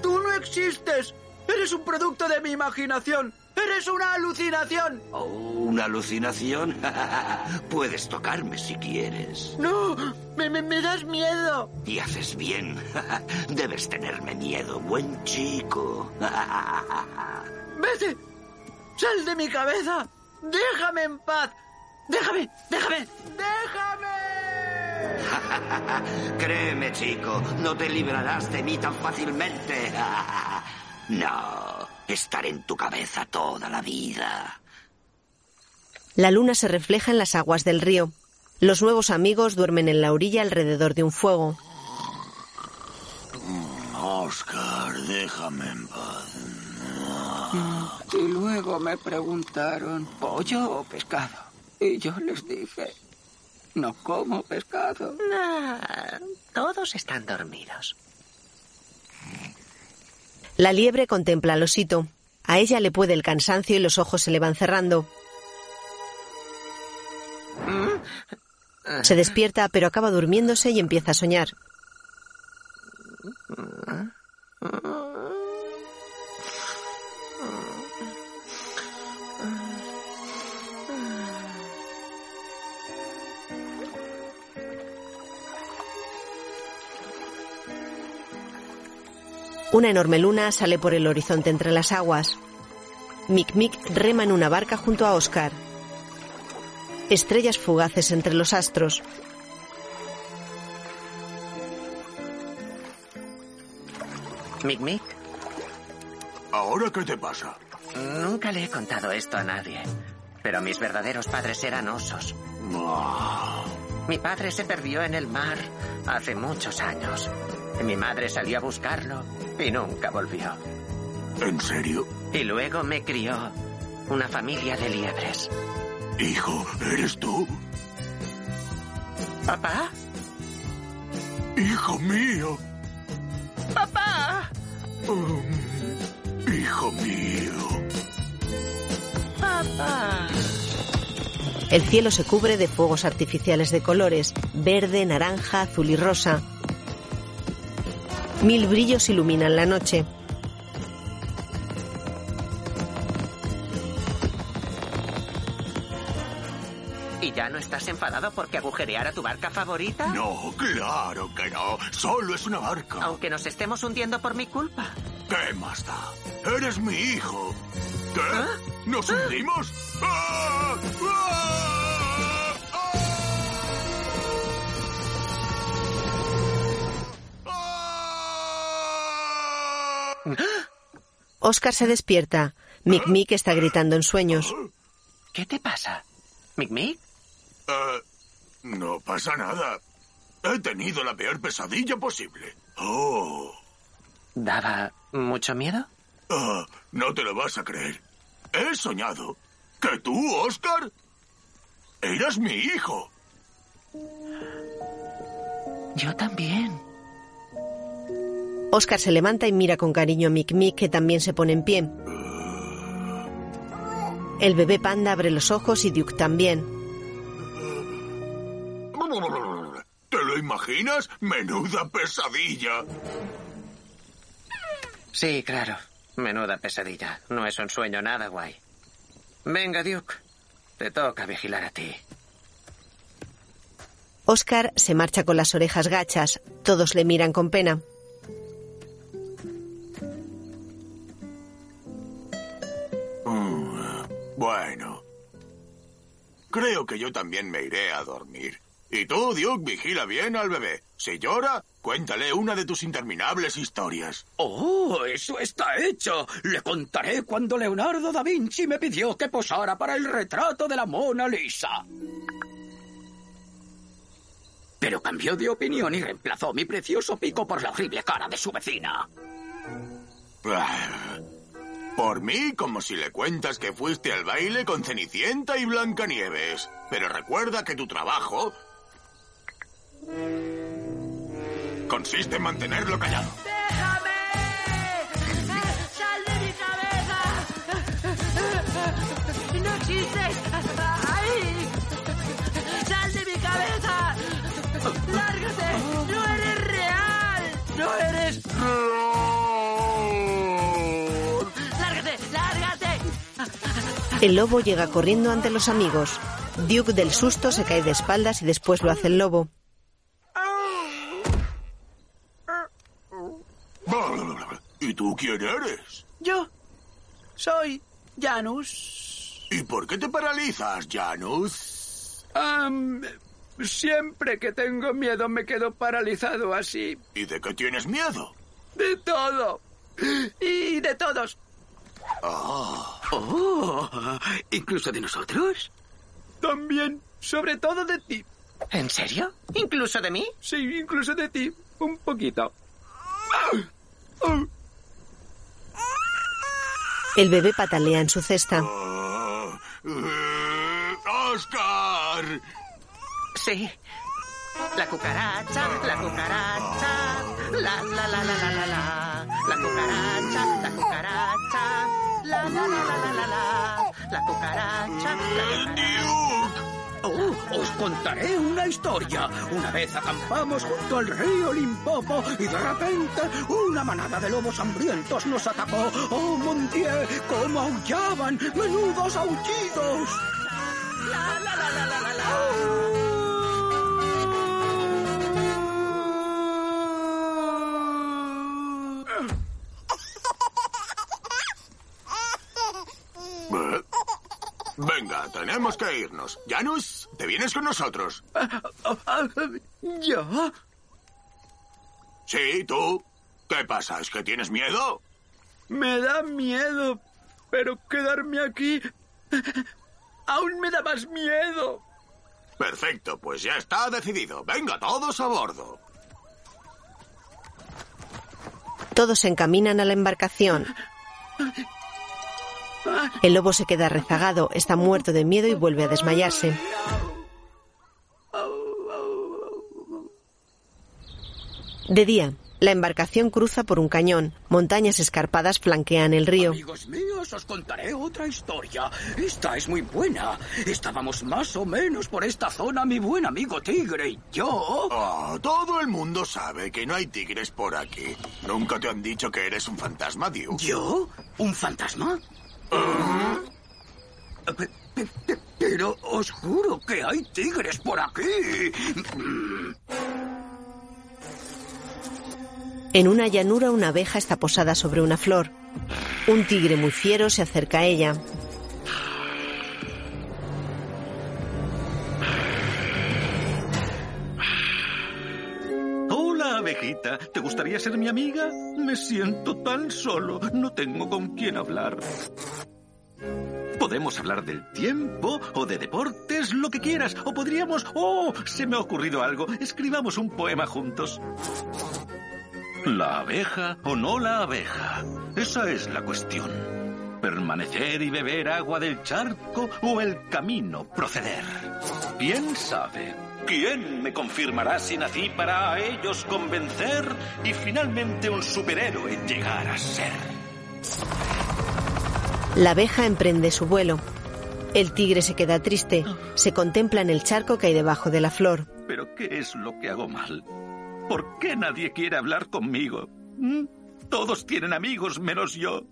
S11: tú no existes. Eres un producto de mi imaginación. Eres una alucinación.
S2: Oh, ¿Una alucinación? Puedes tocarme si quieres.
S11: No, me, me, me das miedo.
S2: Y haces bien. Debes tenerme miedo, buen chico.
S11: Vete. Sal de mi cabeza. Déjame en paz. Déjame, déjame, déjame.
S2: Créeme, chico, no te librarás de mí tan fácilmente. No, estaré en tu cabeza toda la vida.
S1: La luna se refleja en las aguas del río. Los nuevos amigos duermen en la orilla alrededor de un fuego.
S5: Oscar, déjame en paz.
S14: Y luego me preguntaron, ¿pollo o pescado? Y yo les dije, no como pescado.
S9: Nah, todos están dormidos.
S1: La liebre contempla al osito. A ella le puede el cansancio y los ojos se le van cerrando. Se despierta, pero acaba durmiéndose y empieza a soñar. Una enorme luna sale por el horizonte entre las aguas. Mick Mick rema en una barca junto a Oscar. Estrellas fugaces entre los astros.
S9: Mick Mick,
S5: ¿Ahora qué te pasa?
S9: nunca le he contado esto a nadie. Pero mis verdaderos padres eran osos. Mi padre se perdió en el mar hace muchos años. Y mi madre salió a buscarlo y nunca volvió.
S5: ¿En serio?
S9: Y luego me crió una familia de liebres.
S5: Hijo, ¿eres tú?
S9: ¿Papá?
S5: Hijo mío.
S9: ¡Papá!
S5: Um, hijo mío.
S9: ¡Papá!
S1: El cielo se cubre de fuegos artificiales de colores, verde, naranja, azul y rosa. Mil brillos iluminan la noche.
S9: ¿Y ya no estás enfadado porque agujereara tu barca favorita?
S5: No, claro que no. Solo es una barca.
S9: Aunque nos estemos hundiendo por mi culpa.
S5: ¿Qué más da? Eres mi hijo. ¿Qué?
S9: ¿Ah?
S5: ¿Nos hundimos? ¡Ah! ¡Ah!
S1: Oscar se despierta. Mick Mick está gritando en sueños.
S9: ¿Qué te pasa? ¿Mick Mick?
S5: Eh, No pasa nada. He tenido la peor pesadilla posible. Oh.
S9: ¿Daba mucho miedo?
S5: Ah, no te lo vas a creer. He soñado que tú, Oscar, eras mi hijo.
S9: Yo también.
S1: Oscar se levanta y mira con cariño a Mick Mick, que también se pone en pie. El bebé panda abre los ojos y Duke también.
S5: ¿Te lo imaginas? Menuda pesadilla.
S9: Sí, claro. Menuda pesadilla. No es un sueño nada guay. Venga, Duke. Te toca vigilar a ti.
S1: Oscar se marcha con las orejas gachas. Todos le miran con pena.
S5: Mm, bueno. Creo que yo también me iré a dormir. Y tú, Duke, vigila bien al bebé. Si llora, cuéntale una de tus interminables historias.
S14: Oh, eso está hecho. Le contaré cuando Leonardo da Vinci me pidió que posara para el retrato de la Mona Lisa. Pero cambió de opinión y reemplazó mi precioso pico por la horrible cara de su vecina.
S5: Por mí, como si le cuentas que fuiste al baile con Cenicienta y Blancanieves. Pero recuerda que tu trabajo consiste en mantenerlo callado.
S4: ¡Sal de mi cabeza! ¡No existes! ¡Ay! ¡Sal de mi cabeza! ¡Lárgate! ¡No eres real! ¡No eres... ¡Lárgate!
S1: El lobo llega corriendo ante los amigos. Duke del susto se cae de espaldas y después lo hace el lobo.
S5: ¿Y tú quién eres?
S11: Yo soy Janus.
S5: ¿Y por qué te paralizas, Janus?
S11: Am, siempre que tengo miedo me quedo paralizado así.
S5: ¿Y de qué tienes miedo?
S11: De todo. Y de todos.
S14: Oh, ¿incluso de nosotros?
S11: También, sobre todo de ti.
S9: ¿En serio? ¿Incluso de mí?
S11: Sí, incluso de ti. Un poquito.
S1: El bebé patalea en su cesta.
S5: ¡Oscar!
S9: Sí. La cucaracha, la cucaracha. La, la, la, la, la, la, la. La cucaracha, la cucaracha. La, la, la, la, la, la, la. La cucaracha, la cucaracha.
S14: Oh, os contaré una historia. Una vez acampamos junto al río Limpopo y de repente una manada de lobos hambrientos nos atacó. ¡Oh, mon Dieu! ¡Cómo aullaban! ¡Menudos aullidos!
S4: La, la, la, la, la, la, la.
S5: ¿Eh? Venga, tenemos que irnos. Janus, ¿te vienes con nosotros?
S11: ¿Yo?
S5: Sí, tú. ¿Qué pasa? ¿Es que tienes miedo?
S11: Me da miedo, pero quedarme aquí aún me da más miedo.
S5: Perfecto, pues ya está decidido. Venga, todos a bordo.
S1: Todos se encaminan a la embarcación. El lobo se queda rezagado, está muerto de miedo y vuelve a desmayarse. De día, la embarcación cruza por un cañón. Montañas escarpadas flanquean el río.
S14: Amigos míos, os contaré otra historia. Esta es muy buena. Estábamos más o menos por esta zona, mi buen amigo tigre y yo.
S5: Oh, todo el mundo sabe que no hay tigres por aquí. ¿Nunca te han dicho que eres un fantasma, Duke?
S14: ¿Yo? ¿Un fantasma? Pe- pe- pe- Pero os juro que hay tigres por aquí.
S1: En una llanura una abeja está posada sobre una flor. Un tigre muy fiero se acerca a ella.
S12: Abejita. ¿Te gustaría ser mi amiga? Me siento tan solo. No tengo con quién hablar. Podemos hablar del tiempo o de deportes, lo que quieras. O podríamos... ¡Oh! Se me ha ocurrido algo. Escribamos un poema juntos. ¿La abeja o no la abeja? Esa es la cuestión. ¿Permanecer y beber agua del charco o el camino proceder? ¿Quién sabe? ¿Quién me confirmará si nací para a ellos convencer y finalmente un superhéroe llegar a ser?
S1: La abeja emprende su vuelo. El tigre se queda triste. Se contempla en el charco que hay debajo de la flor.
S12: ¿Pero qué es lo que hago mal? ¿Por qué nadie quiere hablar conmigo? ¿Mm? Todos tienen amigos menos yo.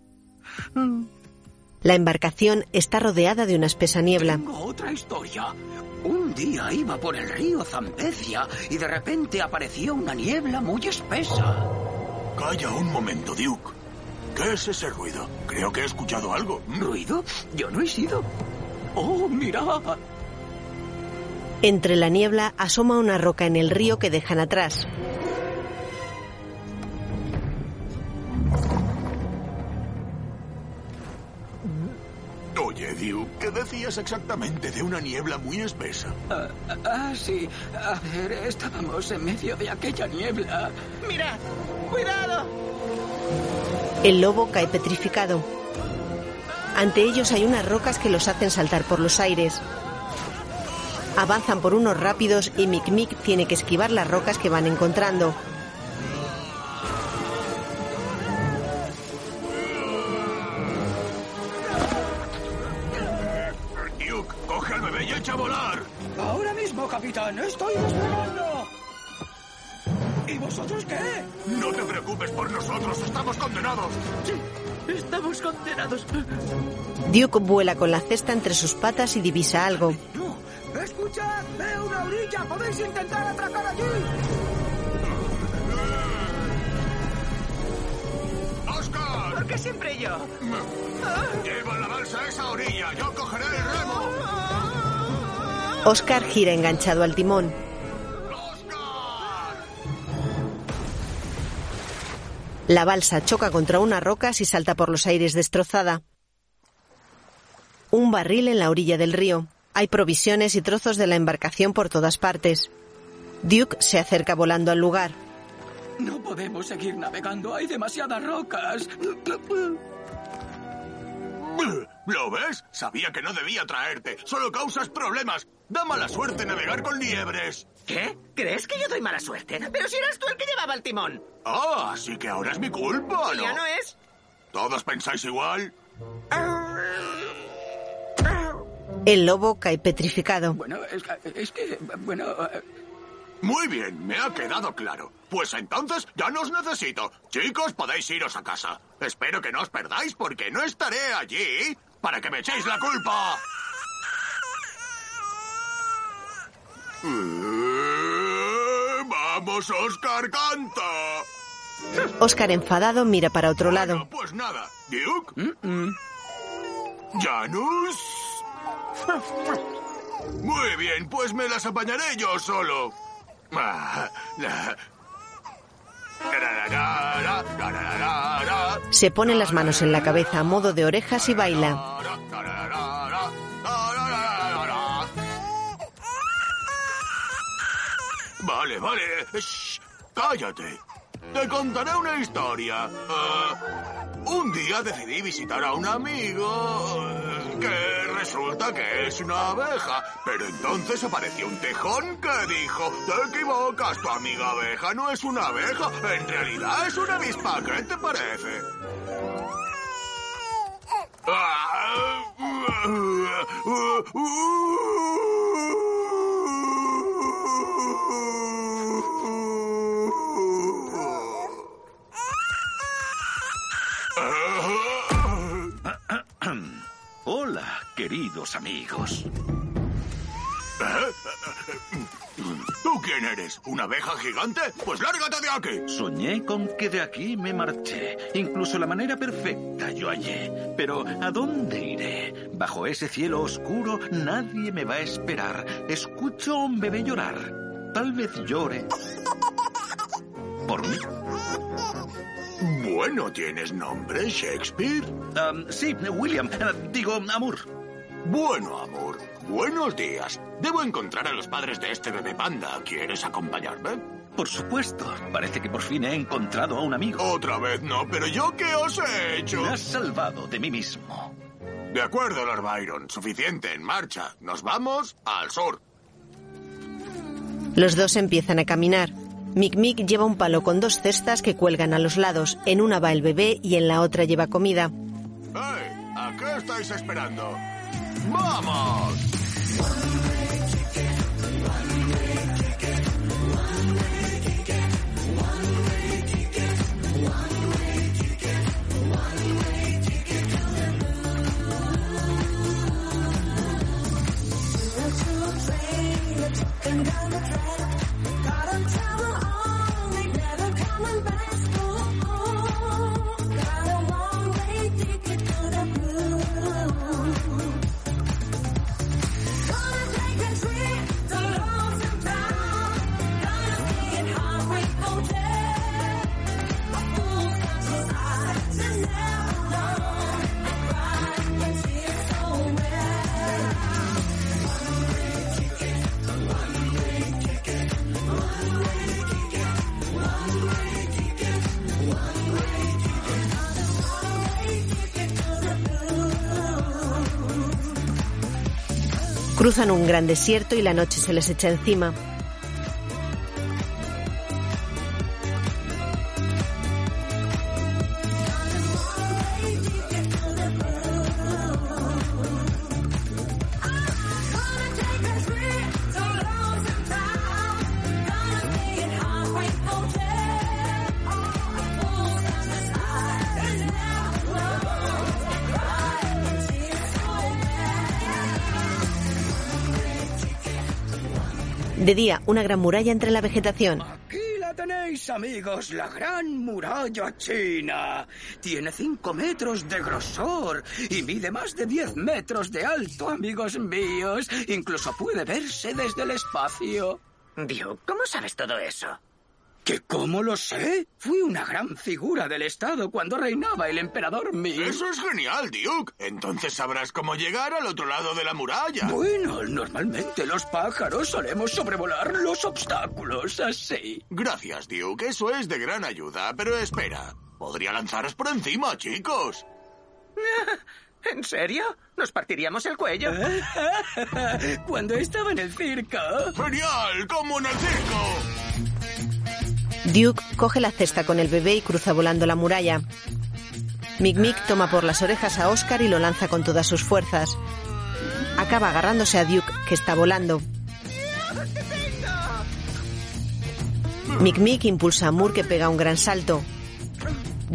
S1: La embarcación está rodeada de una espesa niebla.
S14: Tengo otra historia. Un día iba por el río Zambecia y de repente apareció una niebla muy espesa.
S5: Calla un momento, Duke. ¿Qué es ese ruido? Creo que he escuchado algo.
S14: ¿Ruido? Yo no he sido. Oh, mira.
S1: Entre la niebla asoma una roca en el río que dejan atrás.
S5: ¿Qué decías exactamente de una niebla muy espesa?
S14: Ah, ah, sí. A ver, estábamos en medio de aquella niebla.
S9: ¡Mira! ¡Cuidado!
S1: El lobo cae petrificado. Ante ellos hay unas rocas que los hacen saltar por los aires. Avanzan por unos rápidos y Mick Mick tiene que esquivar las rocas que van encontrando.
S5: Condenados.
S1: Duke vuela con la cesta entre sus patas y divisa algo.
S14: ¡Escuchad! ¡Veo una orilla! ¡Podéis intentar atracar allí!
S5: ¡Oscar!
S9: ¿Por qué siempre yo?
S5: Lleva la balsa a esa orilla, yo cogeré el remo.
S1: Oscar gira enganchado al timón. La balsa choca contra unas rocas y salta por los aires destrozada. Un barril en la orilla del río. Hay provisiones y trozos de la embarcación por todas partes. Duke se acerca volando al lugar.
S14: No podemos seguir navegando, hay demasiadas rocas.
S5: ¿Lo ves? Sabía que no debía traerte. Solo causas problemas. Da mala suerte navegar con liebres.
S9: ¿Qué? ¿Crees que yo doy mala suerte? Pero si eras tú el que llevaba el timón.
S5: Ah, así que ahora es mi culpa, ¿no?
S9: ¿Ya no es?
S5: ¿Todos pensáis igual?
S1: El lobo cae petrificado.
S14: Bueno, es, es que, bueno... eh,
S5: Muy bien, me ha quedado claro. Pues entonces ya no os necesito. Chicos, podéis iros a casa. Espero que no os perdáis porque no estaré allí para que me echéis la culpa. Vamos, Oscar, canta.
S1: Oscar enfadado mira para otro lado.
S5: Pues nada, Duke. Janus. Muy bien, pues me las apañaré yo solo.
S1: Se pone las manos en la cabeza a modo de orejas y baila.
S5: Vale, vale. Cállate. Te contaré una historia. Ah, un día decidí visitar a un amigo eh, que resulta que es una abeja. Pero entonces apareció un tejón que dijo, te equivocas, tu amiga abeja no es una abeja, en realidad es una avispa. ¿Qué te parece? Ah,
S12: Hola, queridos amigos.
S5: ¿Tú quién eres? ¿Una abeja gigante? Pues lárgate de aquí.
S12: Soñé con que de aquí me marché. Incluso la manera perfecta yo hallé. Pero ¿a dónde iré? Bajo ese cielo oscuro nadie me va a esperar. Escucho a un bebé llorar. Tal vez llore. ¿Por mí?
S5: Bueno, ¿tienes nombre, Shakespeare?
S12: Um, sí, William. Uh, digo, Amur.
S5: Bueno, amor, buenos días. Debo encontrar a los padres de este bebé panda. ¿Quieres acompañarme?
S12: Por supuesto. Parece que por fin he encontrado a un amigo.
S5: Otra vez no, pero ¿yo qué os he hecho?
S12: Me has salvado de mí mismo.
S5: De acuerdo, Lord Byron. Suficiente, en marcha. Nos vamos al sur.
S1: Los dos empiezan a caminar. Mick Mick lleva un palo con dos cestas que cuelgan a los lados. En una va el bebé y en la otra lleva comida.
S5: ¡Hey! ¿A qué estáis esperando? ¡Vamos!
S1: Cruzan un gran desierto y la noche se les echa encima. Una gran muralla entre la vegetación.
S14: Aquí la tenéis, amigos, la gran muralla china. Tiene 5 metros de grosor y mide más de 10 metros de alto, amigos míos. Incluso puede verse desde el espacio.
S9: Duke, ¿cómo sabes todo eso?
S14: ¿Que cómo lo sé? Fui una gran figura del Estado cuando reinaba el emperador Ming.
S5: Eso es genial, Duke. Entonces sabrás cómo llegar al otro lado de la muralla.
S14: Bueno, normalmente los pájaros solemos sobrevolar los obstáculos así.
S5: Gracias, Duke. Eso es de gran ayuda. Pero espera, podría lanzaros por encima, chicos.
S9: ¿En serio? ¿Nos partiríamos el cuello?
S14: Cuando estaba en el circo.
S5: ¡Genial! ¡Como en el circo!
S1: Duke coge la cesta con el bebé y cruza volando la muralla. Mick Mick toma por las orejas a Oscar y lo lanza con todas sus fuerzas. Acaba agarrándose a Duke, que está volando. Mick Mick impulsa a Moore, que pega un gran salto.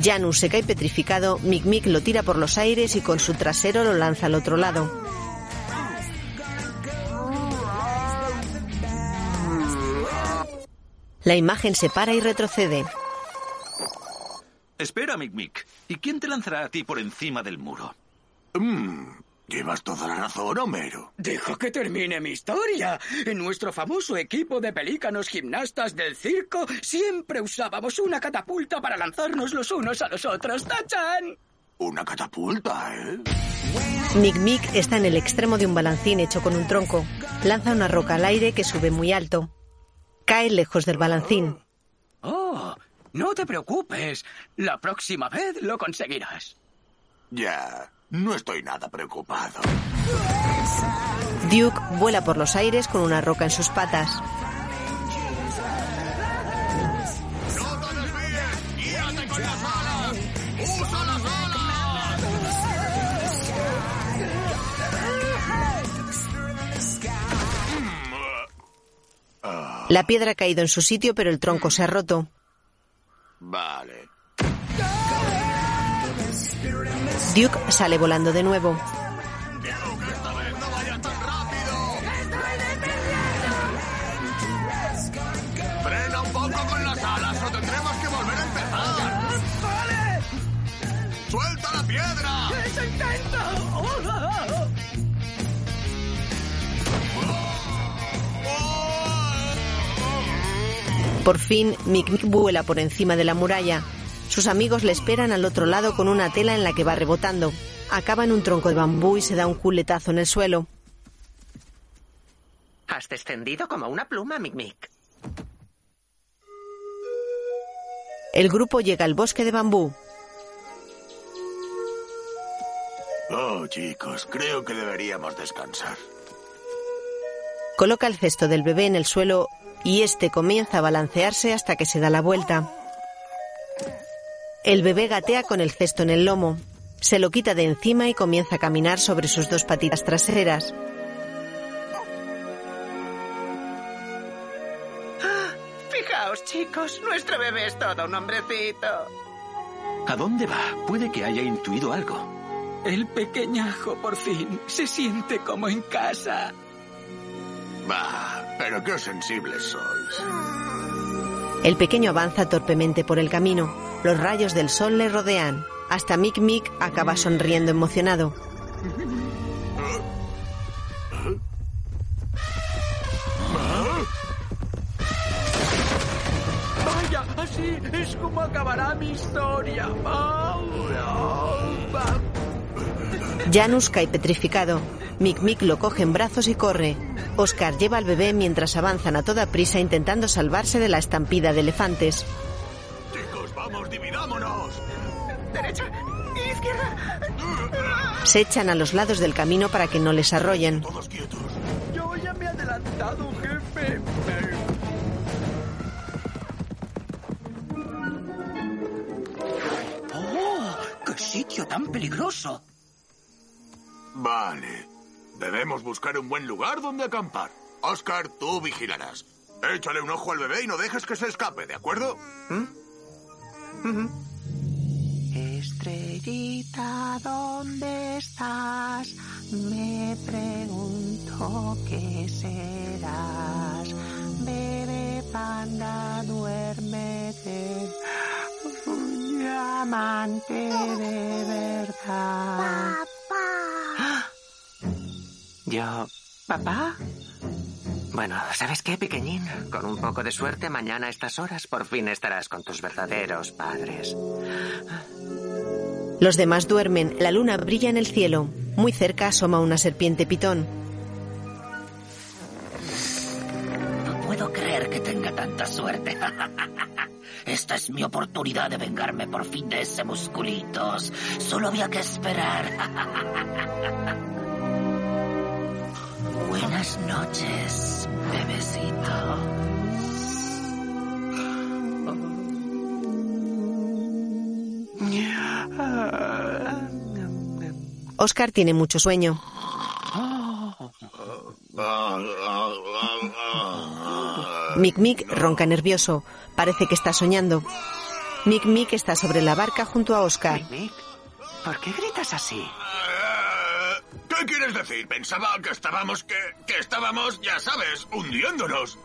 S1: Janus se cae petrificado, Mick Mick lo tira por los aires y con su trasero lo lanza al otro lado. La imagen se para y retrocede.
S12: Espera, Mick Mick. ¿Y quién te lanzará a ti por encima del muro?
S5: Mm, llevas toda la razón, Homero.
S14: Deja que termine mi historia. En nuestro famoso equipo de pelícanos gimnastas del circo siempre usábamos una catapulta para lanzarnos los unos a los otros. ¡Tachan!
S5: Una catapulta, ¿eh?
S1: Mick Mick está en el extremo de un balancín hecho con un tronco. Lanza una roca al aire que sube muy alto. Cae lejos del balancín.
S14: Oh, no te preocupes. La próxima vez lo conseguirás.
S5: Ya, no estoy nada preocupado.
S1: Duke vuela por los aires con una roca en sus patas. La piedra ha caído en su sitio, pero el tronco se ha roto.
S5: Vale.
S1: Duke sale volando de nuevo. Por fin, Mick Mick vuela por encima de la muralla. Sus amigos le esperan al otro lado con una tela en la que va rebotando. acaba en un tronco de bambú y se da un culetazo en el suelo.
S9: Has descendido como una pluma, Mic Mic.
S1: El grupo llega al bosque de bambú.
S5: Oh, chicos, creo que deberíamos descansar.
S1: Coloca el cesto del bebé en el suelo y este comienza a balancearse hasta que se da la vuelta. El bebé gatea con el cesto en el lomo. Se lo quita de encima y comienza a caminar sobre sus dos patitas traseras.
S9: Fijaos, chicos, nuestro bebé es todo un hombrecito.
S12: ¿A dónde va? Puede que haya intuido algo.
S14: El pequeñajo por fin se siente como en casa.
S5: Bah, pero qué sensibles sois.
S1: El pequeño avanza torpemente por el camino. Los rayos del sol le rodean. Hasta Mick Mick acaba sonriendo emocionado.
S11: Vaya, así es como acabará mi historia. Va.
S1: Janus cae petrificado. Mick Mick lo coge en brazos y corre. Oscar lleva al bebé mientras avanzan a toda prisa intentando salvarse de la estampida de elefantes.
S5: Chicos, vamos, dividámonos.
S9: Derecha, izquierda.
S1: Se echan a los lados del camino para que no les arrollen.
S5: Todos quietos.
S11: Yo ya me he adelantado, jefe.
S14: ¡Oh! ¡Qué sitio tan peligroso!
S5: Vale. Debemos buscar un buen lugar donde acampar. Oscar, tú vigilarás. Échale un ojo al bebé y no dejes que se escape, ¿de acuerdo?
S9: Estrellita, ¿dónde estás? Me pregunto qué serás. Bebé panda, duérmete. Un diamante de verdad. ¿Yo? ¿Papá? Bueno, ¿sabes qué, pequeñín? Con un poco de suerte, mañana a estas horas por fin estarás con tus verdaderos padres.
S1: Los demás duermen. La luna brilla en el cielo. Muy cerca asoma una serpiente pitón.
S2: No puedo creer que tenga tanta suerte. Esta es mi oportunidad de vengarme por fin de ese musculitos. Solo había que esperar. Buenas noches, bebecito.
S1: Oscar tiene mucho sueño. Mick Mick ronca nervioso. Parece que está soñando. Mick Mick está sobre la barca junto a Oscar.
S9: Mick, ¿por qué gritas así?
S5: ¿Qué quieres decir? Pensaba que estábamos, que, que estábamos, ya sabes, hundiéndonos.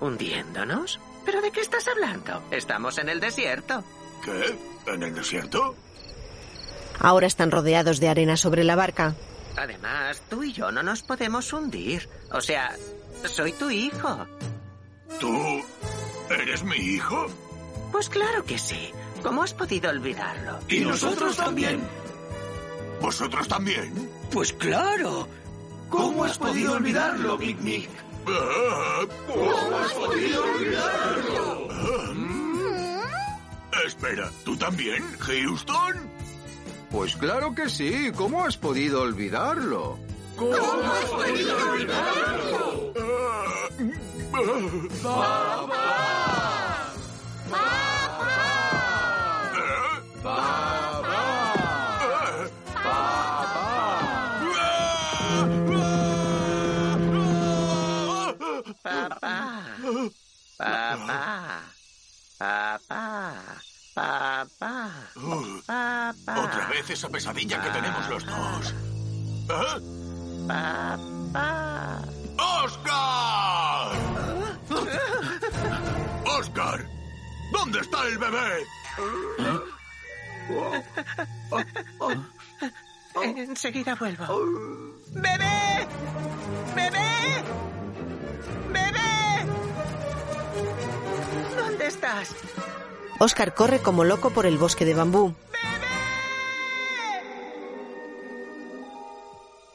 S9: ¿Hundiéndonos? ¿Pero de qué estás hablando? Estamos en el desierto.
S5: ¿Qué? ¿En el desierto?
S1: Ahora están rodeados de arena sobre la barca.
S9: Además, tú y yo no nos podemos hundir. O sea, soy tu hijo.
S5: ¿Tú eres mi hijo?
S9: Pues claro que sí. ¿Cómo has podido olvidarlo?
S14: Y nosotros también.
S5: ¿Vosotros también?
S14: Pues claro. ¿Cómo has podido olvidarlo, Mick?
S5: Ah,
S14: ¿Cómo has podido olvidarlo?
S5: Espera, ¿tú también, Houston?
S6: Pues claro que sí. ¿Cómo has podido olvidarlo?
S14: ¿Cómo has podido olvidarlo?
S9: Papá. Papá. Papá. Papá. Papá.
S5: Otra vez esa pesadilla que tenemos los dos. ¿Ah?
S9: Papá.
S5: ¡Oscar! ¡Oscar! ¿Dónde está el bebé?
S9: Enseguida vuelvo. ¡Bebé! ¡Bebé! ¡Bebé! ¿Dónde estás?
S1: Oscar corre como loco por el bosque de bambú.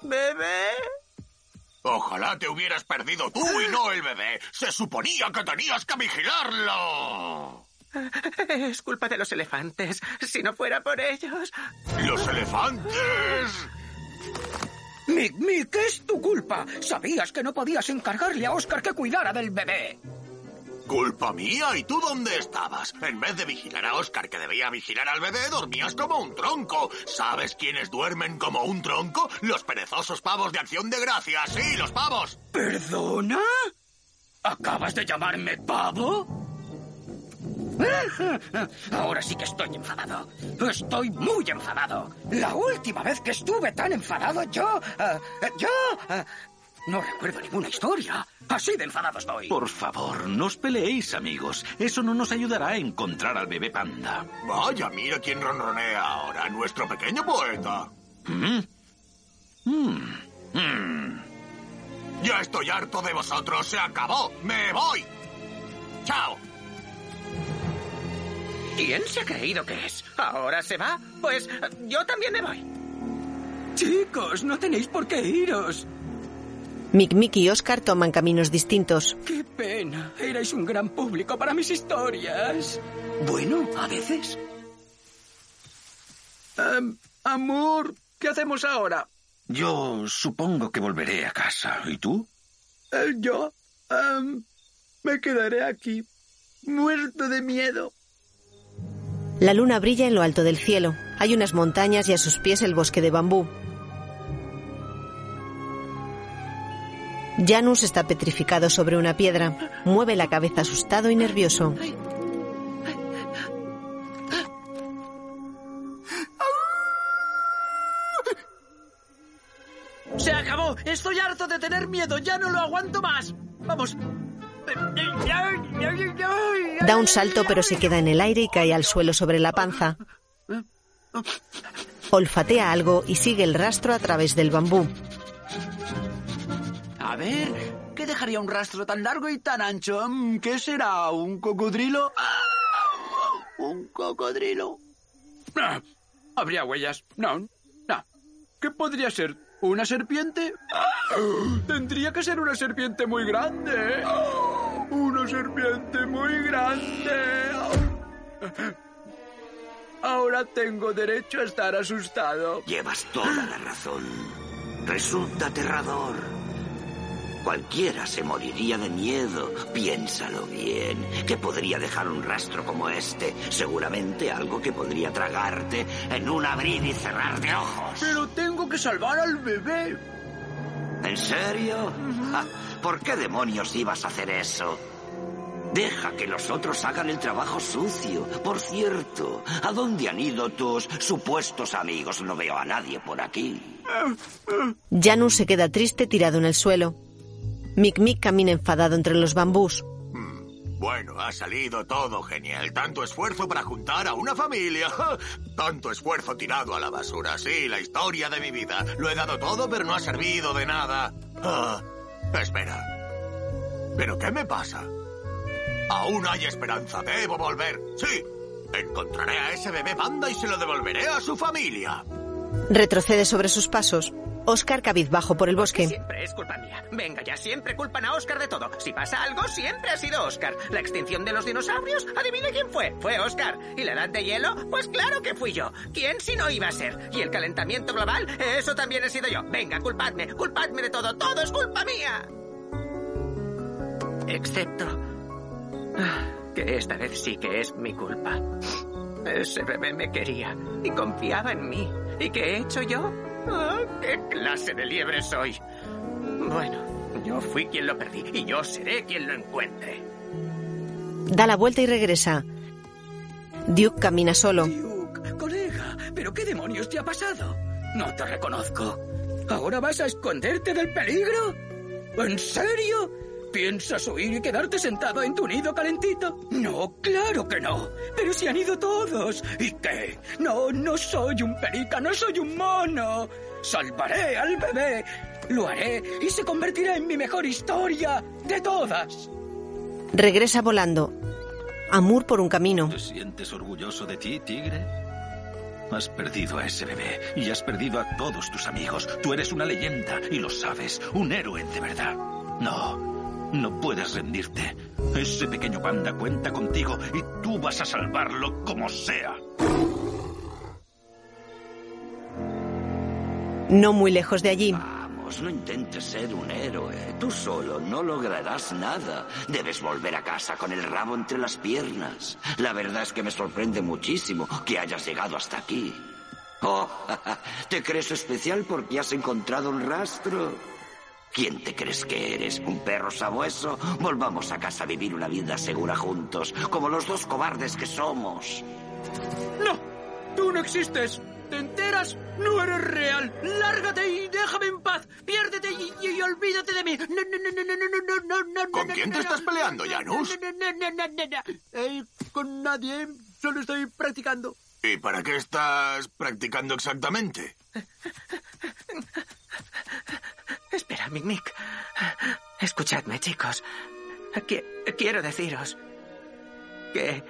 S1: ¿Bebé? bebé.
S5: Ojalá te hubieras perdido tú y no el bebé. Se suponía que tenías que vigilarlo.
S9: Es culpa de los elefantes. Si no fuera por ellos.
S5: ¡Los elefantes!
S14: Mick, Mick, es tu culpa. Sabías que no podías encargarle a Oscar que cuidara del bebé.
S5: ¿Culpa mía? ¿Y tú dónde estabas? En vez de vigilar a Oscar, que debía vigilar al bebé, dormías como un tronco. ¿Sabes quiénes duermen como un tronco? Los perezosos pavos de acción de gracias. Sí, los pavos.
S14: ¿Perdona? ¿Acabas de llamarme pavo? Ahora sí que estoy enfadado. Estoy muy enfadado. La última vez que estuve tan enfadado yo... eh, yo... eh, no recuerdo ninguna historia. Así de enfadado estoy.
S12: Por favor, no os peleéis, amigos. Eso no nos ayudará a encontrar al bebé panda.
S5: Vaya, mira quién ronronea ahora. Nuestro pequeño poeta.
S12: ¿Mm? Mm, mm.
S5: Ya estoy harto de vosotros. Se acabó. Me voy. Chao.
S9: ¿Quién se ha creído que es? ¿Ahora se va? Pues yo también me voy.
S14: Chicos, no tenéis por qué iros.
S1: Mick, Mick y Oscar toman caminos distintos.
S14: Qué pena. Erais un gran público para mis historias. Bueno, a veces.
S11: Em, amor, ¿qué hacemos ahora?
S12: Yo supongo que volveré a casa. ¿Y tú?
S11: Eh, yo em, me quedaré aquí, muerto de miedo.
S1: La luna brilla en lo alto del cielo. Hay unas montañas y a sus pies el bosque de bambú. Janus está petrificado sobre una piedra. Mueve la cabeza asustado y nervioso.
S11: ¡Se acabó! Estoy harto de tener miedo. Ya no lo aguanto más. Vamos.
S1: Da un salto pero se queda en el aire y cae al suelo sobre la panza. Olfatea algo y sigue el rastro a través del bambú.
S11: A ver, ¿qué dejaría un rastro tan largo y tan ancho? Mm, ¿Qué será? ¿Un cocodrilo? ¿Un cocodrilo? Ah, ¿Habría huellas? No, no. ¿Qué podría ser? ¿Una serpiente? Tendría que ser una serpiente muy grande. Una serpiente muy grande. Ahora tengo derecho a estar asustado.
S2: Llevas toda la razón. Resulta aterrador. Cualquiera se moriría de miedo. Piénsalo bien. ¿Qué podría dejar un rastro como este? Seguramente algo que podría tragarte en un abrir y cerrar de ojos.
S11: Pero tengo que salvar al bebé.
S2: ¿En serio? Ja, ¿Por qué demonios ibas a hacer eso? Deja que los otros hagan el trabajo sucio. Por cierto, ¿a dónde han ido tus supuestos amigos? No veo a nadie por aquí.
S1: Janus se queda triste tirado en el suelo. Mick Mick camina enfadado entre los bambús.
S5: Bueno, ha salido todo genial. Tanto esfuerzo para juntar a una familia. Tanto esfuerzo tirado a la basura. Sí, la historia de mi vida. Lo he dado todo, pero no ha servido de nada. Ah, espera. ¿Pero qué me pasa? Aún hay esperanza. Debo volver. Sí. Encontraré a ese bebé panda y se lo devolveré a su familia.
S1: Retrocede sobre sus pasos. Oscar cabizbajo por el bosque.
S9: Siempre es culpa mía. Venga, ya siempre culpan a Oscar de todo. Si pasa algo, siempre ha sido Oscar. La extinción de los dinosaurios, adivine quién fue. Fue Oscar. ¿Y la edad de hielo? Pues claro que fui yo. ¿Quién si no iba a ser? ¿Y el calentamiento global? Eso también he sido yo. Venga, culpadme. Culpadme de todo. Todo es culpa mía. Excepto... ah, que esta vez sí que es mi culpa. Ese bebé me quería y confiaba en mí. ¿Y qué he hecho yo? Ah, ¿Qué clase de liebre soy? Bueno, yo fui quien lo perdí y yo seré quien lo encuentre.
S1: Da la vuelta y regresa. Duke camina solo.
S14: Colega, ¿pero qué demonios te ha pasado? No te reconozco. ¿Ahora vas a esconderte del peligro? ¿En serio? ¿Piensas huir y quedarte sentado en tu nido calentito? No, claro que no. Pero si han ido todos. ¿Y qué? No, no soy un perica, no soy un mono. Salvaré al bebé. Lo haré y se convertirá en mi mejor historia de todas.
S1: Regresa volando. Amur por un camino.
S12: ¿Te sientes orgulloso de ti, tigre? Has perdido a ese bebé y has perdido a todos tus amigos. Tú eres una leyenda y lo sabes, un héroe de verdad. No, no puedes rendirte. Ese pequeño panda cuenta contigo y tú vas a salvarlo como sea.
S1: No muy lejos de allí,
S15: Vamos, no intentes ser un héroe. Tú solo no lograrás nada. Debes volver a casa con el rabo entre las piernas. La verdad es que me sorprende muchísimo que hayas llegado hasta aquí. Oh, ¿te crees especial porque has encontrado un rastro? ¿Quién te crees que eres? ¿Un perro sabueso? Volvamos a casa a vivir una vida segura juntos, como los dos cobardes que somos.
S14: No, tú no existes. ¿Te enteras? No eres real. Lárgate y déjame en paz. Piérdete y, olvídate de mí.
S5: ¿Con quién te estás peleando, Janus?
S14: No, no, no, no, no, eh, con nadie. Solo estoy practicando.
S5: ¿Y para qué estás practicando exactamente?
S9: Espera, Mic Mic. Escuchadme, chicos. Qui- quiero deciros que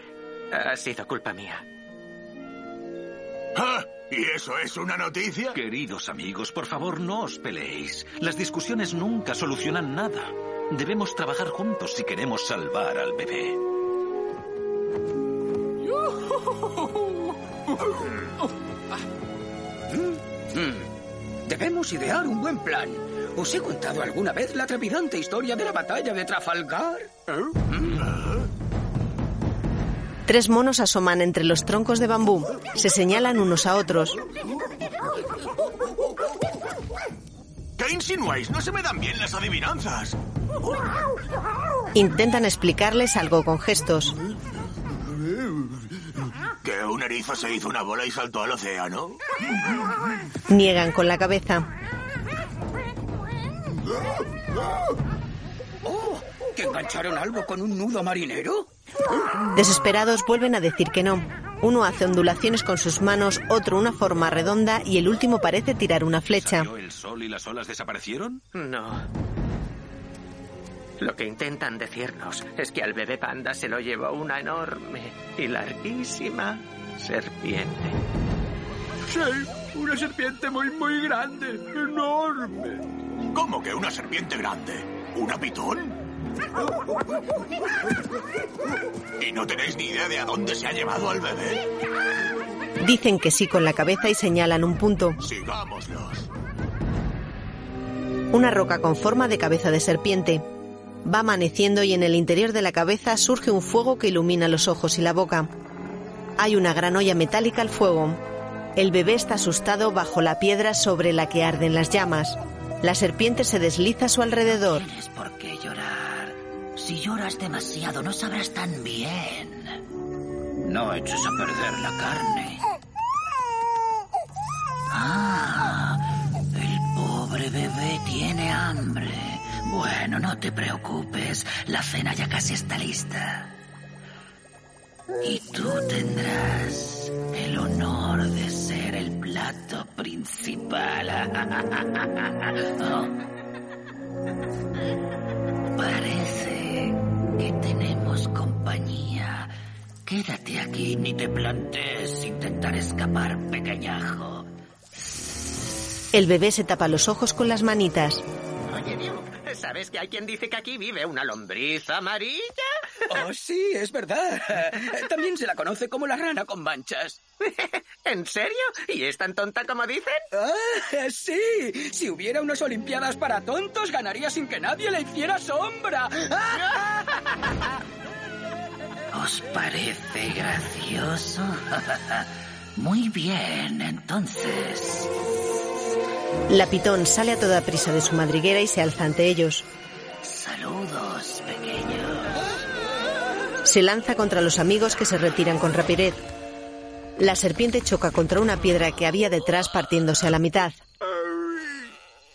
S9: ha sido culpa mía.
S5: ¿Ah? ¿Y eso es una noticia?
S12: Queridos amigos, por favor, no os peleéis. Las discusiones nunca solucionan nada. Debemos trabajar juntos si queremos salvar al bebé.
S14: Mm. Debemos idear un buen plan. ¿Os he contado alguna vez la trepidante historia de la batalla de Trafalgar?
S1: tres monos asoman entre los troncos de bambú. Se señalan unos a otros.
S5: ¿Qué insinuáis? No se me dan bien las adivinanzas.
S1: Intentan explicarles algo con gestos.
S5: ¿Que un erizo se hizo una bola y saltó al océano?
S1: Niegan con la cabeza.
S14: Oh, ¿que engancharon algo con un nudo marinero?
S1: Desesperados vuelven a decir que no. Uno hace ondulaciones con sus manos, otro una forma redonda y el último parece tirar una flecha.
S12: ¿Salió el sol y las olas desaparecieron?
S9: No. Lo que intentan decirnos es que al bebé panda se lo llevó una enorme y larguísima serpiente.
S14: Sí, una serpiente muy, muy grande, enorme.
S5: ¿Cómo que una serpiente grande? ¿Una pitón? ¿Y no tenéis ni idea de a dónde se ha llevado al bebé?
S1: Dicen que sí con la cabeza y señalan un punto.
S5: Sigámoslos.
S1: Una roca con forma de cabeza de serpiente. Va amaneciendo y en el interior de la cabeza surge un fuego que ilumina los ojos y la boca. Hay una gran olla metálica al fuego. El bebé está asustado bajo la piedra sobre la que arden las llamas. La serpiente se desliza a su alrededor.
S2: Tienes por qué llorar. Si lloras demasiado no sabrás tan bien. No eches a perder la carne. Ah, el pobre bebé tiene hambre. Bueno, no te preocupes. La cena ya casi está lista. Y tú tendrás el honor de ser el plato principal. Oh. Parece que tenemos compañía. Quédate aquí, ni te plantees intentar escapar, pequeñajo.
S1: El bebé se tapa los ojos con las manitas.
S9: Oye, Mew, ¿sabes que hay quien dice que aquí vive una lombriz amarilla?
S14: Oh, sí, es verdad. También se la conoce como la rana con manchas.
S9: ¿En serio? ¿Y es tan tonta como dicen?
S14: Ah, sí. Si hubiera unas Olimpiadas para tontos, ganaría sin que nadie le hiciera sombra.
S2: ¿Os parece gracioso? Muy bien, entonces.
S1: La pitón sale a toda prisa de su madriguera y se alza ante ellos.
S2: Saludos, pequeños.
S1: Se lanza contra los amigos que se retiran con rapidez. La serpiente choca contra una piedra que había detrás partiéndose a la mitad.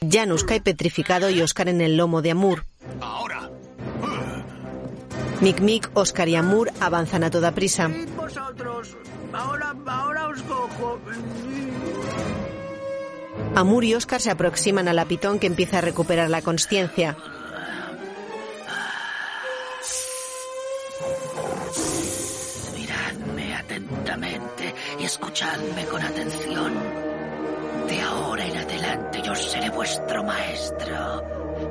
S1: Janus cae petrificado y Oscar en el lomo de Amur.
S5: Ahora.
S1: Mic Mic, Oscar y Amur avanzan a toda prisa.
S14: Vosotros, ahora, ahora os cojo.
S1: Amur y Oscar se aproximan a la pitón que empieza a recuperar la consciencia.
S2: Miradme atentamente y escuchadme con atención. De ahora en adelante yo seré vuestro maestro.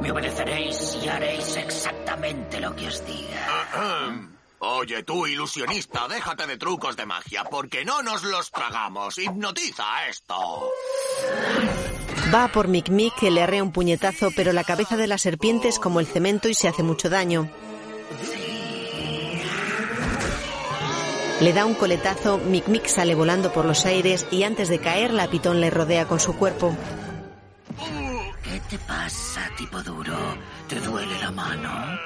S2: Me obedeceréis y haréis exactamente lo que os diga.
S5: Oye, tú, ilusionista, déjate de trucos de magia, porque no nos los tragamos. Hipnotiza esto.
S1: Va por Mic Mic que le arrea un puñetazo, pero la cabeza de la serpiente es como el cemento y se hace mucho daño. Le da un coletazo, Mic Mic sale volando por los aires y antes de caer la pitón le rodea con su cuerpo.
S2: ¿Qué te pasa, tipo duro? ¿Te duele la mano?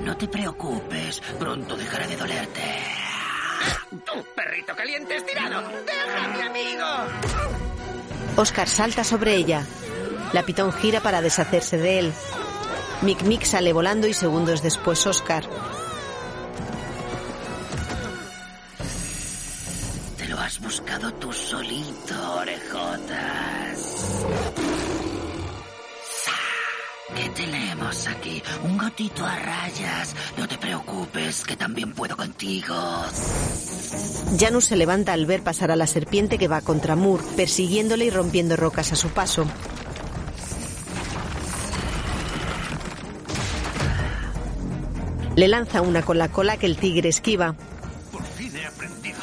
S2: No te preocupes, pronto dejará de dolerte.
S9: ¡Tú, perrito caliente estirado! ¡Deja a mi amigo!
S1: Oscar salta sobre ella. La pitón gira para deshacerse de él. Mic Mic sale volando y segundos después Oscar.
S2: Te lo has buscado tú solito, orejotas. ¿Qué tenemos aquí? Un gatito a rayas. No te preocupes, que también puedo contigo.
S1: Janus se levanta al ver pasar a la serpiente que va contra Moore, persiguiéndole y rompiendo rocas a su paso. Le lanza una con la cola que el tigre esquiva.
S12: Por fin he aprendido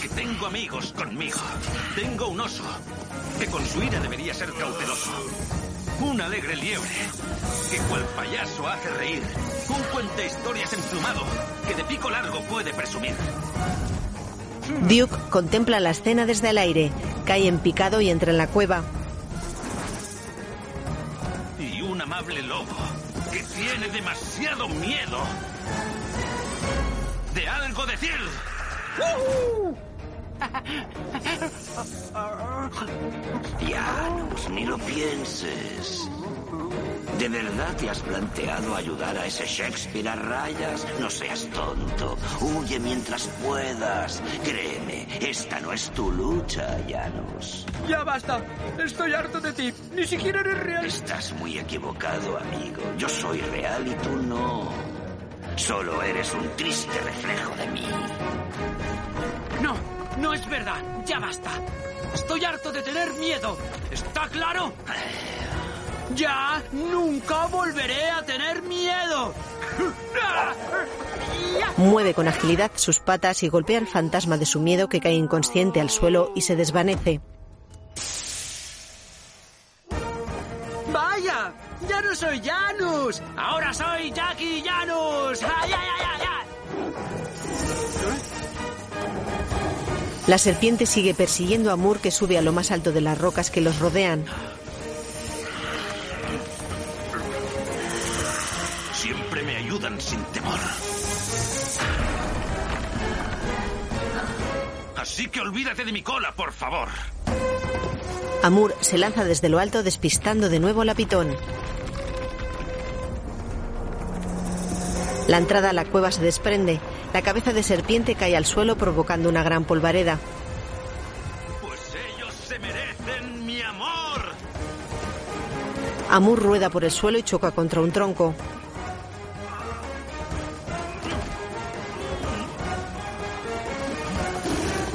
S12: que tengo amigos conmigo. Tengo un oso que con su ira debería ser cauteloso. Un alegre liebre que cual payaso hace reír. Un cuente historias emplumado que de pico largo puede presumir.
S1: Duke contempla la escena desde el aire, cae en picado y entra en la cueva.
S12: Y un amable lobo que tiene demasiado miedo de algo decir.
S15: Janus, ni lo pienses. ¿De verdad te has planteado ayudar a ese Shakespeare a rayas? No seas tonto. Huye mientras puedas. Créeme, esta no es tu lucha, Janus.
S11: Ya basta. Estoy harto de ti. Ni siquiera eres real.
S15: Estás muy equivocado, amigo. Yo soy real y tú no. Solo eres un triste reflejo de mí.
S11: No, no es verdad. Ya basta. Estoy harto de tener miedo. ¿Está claro? Ya nunca volveré a tener miedo.
S1: Mueve con agilidad sus patas y golpea al fantasma de su miedo que cae inconsciente al suelo y se desvanece.
S11: ¡Vaya! ¡Ya no soy Janus! ¡Ahora soy Jackie Janus! ¡Ay,
S1: La serpiente sigue persiguiendo a Moore que sube a lo más alto de las rocas que los rodean.
S12: Siempre me ayudan sin temor. Así que olvídate de mi cola, por favor.
S1: Amur se lanza desde lo alto despistando de nuevo la pitón. La entrada a la cueva se desprende. La cabeza de serpiente cae al suelo provocando una gran polvareda.
S12: Pues ellos se merecen mi amor.
S1: Amur rueda por el suelo y choca contra un tronco.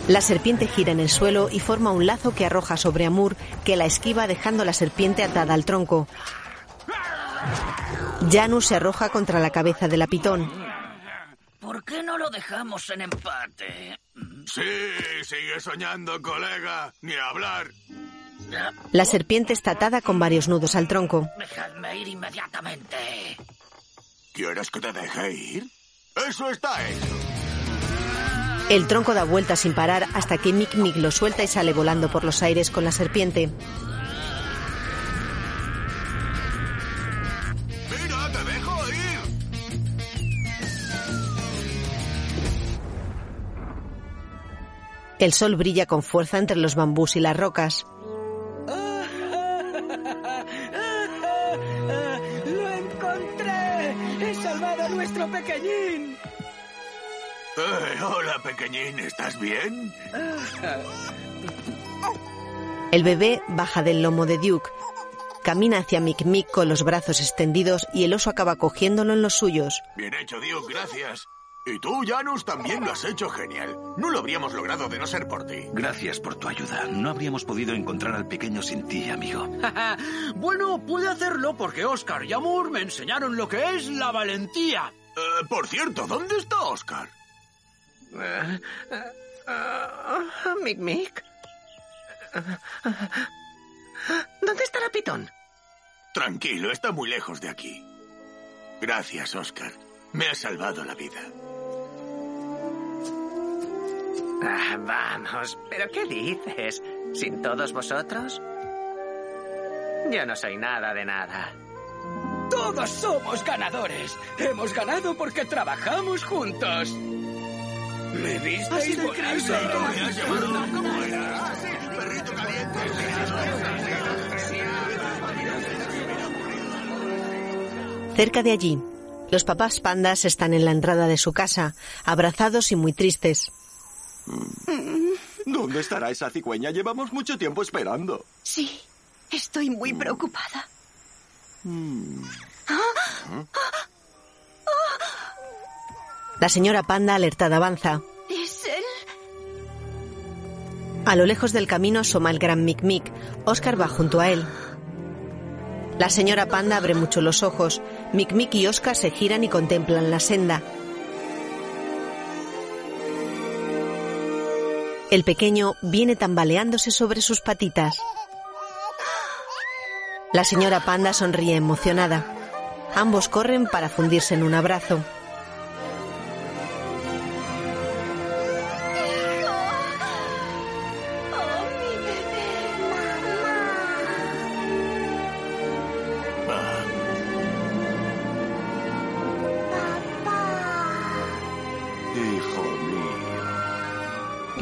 S1: La serpiente gira en el suelo y forma un lazo que arroja sobre Amur, que la esquiva dejando la serpiente atada al tronco. Janus se arroja contra la cabeza de la pitón.
S2: ¿Por qué no lo dejamos en empate?
S5: Sí, sigue soñando, colega. Ni hablar.
S1: La serpiente está atada con varios nudos al tronco.
S2: Dejadme ir inmediatamente.
S5: ¿Quieres que te deje ir? Eso está hecho.
S1: El tronco da vuelta sin parar hasta que Mick Mick lo suelta y sale volando por los aires con la serpiente. El sol brilla con fuerza entre los bambús y las rocas.
S11: ¡Lo encontré! ¡He salvado a nuestro pequeñín!
S5: Eh, hola, pequeñín, ¿estás bien?
S1: El bebé baja del lomo de Duke. Camina hacia Mick Mick con los brazos extendidos y el oso acaba cogiéndolo en los suyos.
S5: Bien hecho, Duke, gracias. Y tú, Janus, también lo has hecho genial. No lo habríamos logrado de no ser por ti.
S12: Gracias por tu ayuda. No habríamos podido encontrar al pequeño sin ti, amigo.
S11: bueno, pude hacerlo porque Oscar y Amur me enseñaron lo que es la valentía.
S5: Eh, por cierto, ¿dónde está Oscar?
S9: Mic Mic. ¿Dónde está la pitón?
S5: Tranquilo, está muy lejos de aquí. Gracias, Oscar. Me has salvado la vida.
S9: Ah, vamos, ¿pero qué dices? ¿Sin todos vosotros? Yo no soy nada de nada.
S14: Todos somos ganadores. Hemos ganado porque trabajamos juntos. ¿Me visteis
S5: ¿Cómo era? Perrito caliente.
S1: Cerca de allí, los papás pandas están en la entrada de su casa, abrazados y muy tristes.
S3: ¿Dónde estará esa cigüeña? Llevamos mucho tiempo esperando.
S4: Sí, estoy muy preocupada.
S1: La señora panda alertada avanza.
S4: ¿Es él?
S1: A lo lejos del camino asoma el gran Mic Mic. Oscar va junto a él. La señora panda abre mucho los ojos. Mic Mic y Oscar se giran y contemplan la senda. El pequeño viene tambaleándose sobre sus patitas. La señora panda sonríe emocionada. Ambos corren para fundirse en un abrazo.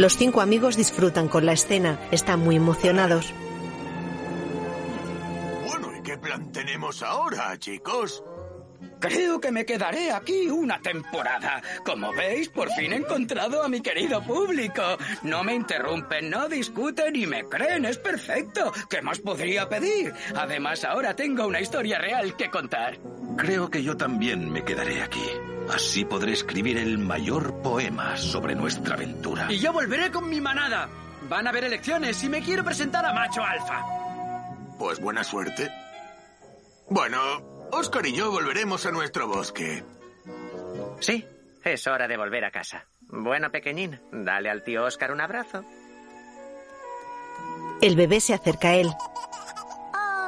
S1: Los cinco amigos disfrutan con la escena. Están muy emocionados.
S5: Bueno, ¿y qué plan tenemos ahora, chicos?
S14: Creo que me quedaré aquí una temporada. Como veis, por fin he encontrado a mi querido público. No me interrumpen, no discuten y me creen. Es perfecto. ¿Qué más podría pedir? Además, ahora tengo una historia real que contar.
S12: Creo que yo también me quedaré aquí. Así podré escribir el mayor poema sobre nuestra aventura.
S11: Y yo volveré con mi manada. Van a haber elecciones y me quiero presentar a macho alfa.
S5: Pues buena suerte. Bueno, Oscar y yo volveremos a nuestro bosque.
S9: Sí, es hora de volver a casa. Bueno, pequeñín, dale al tío Oscar un abrazo.
S1: El bebé se acerca a él.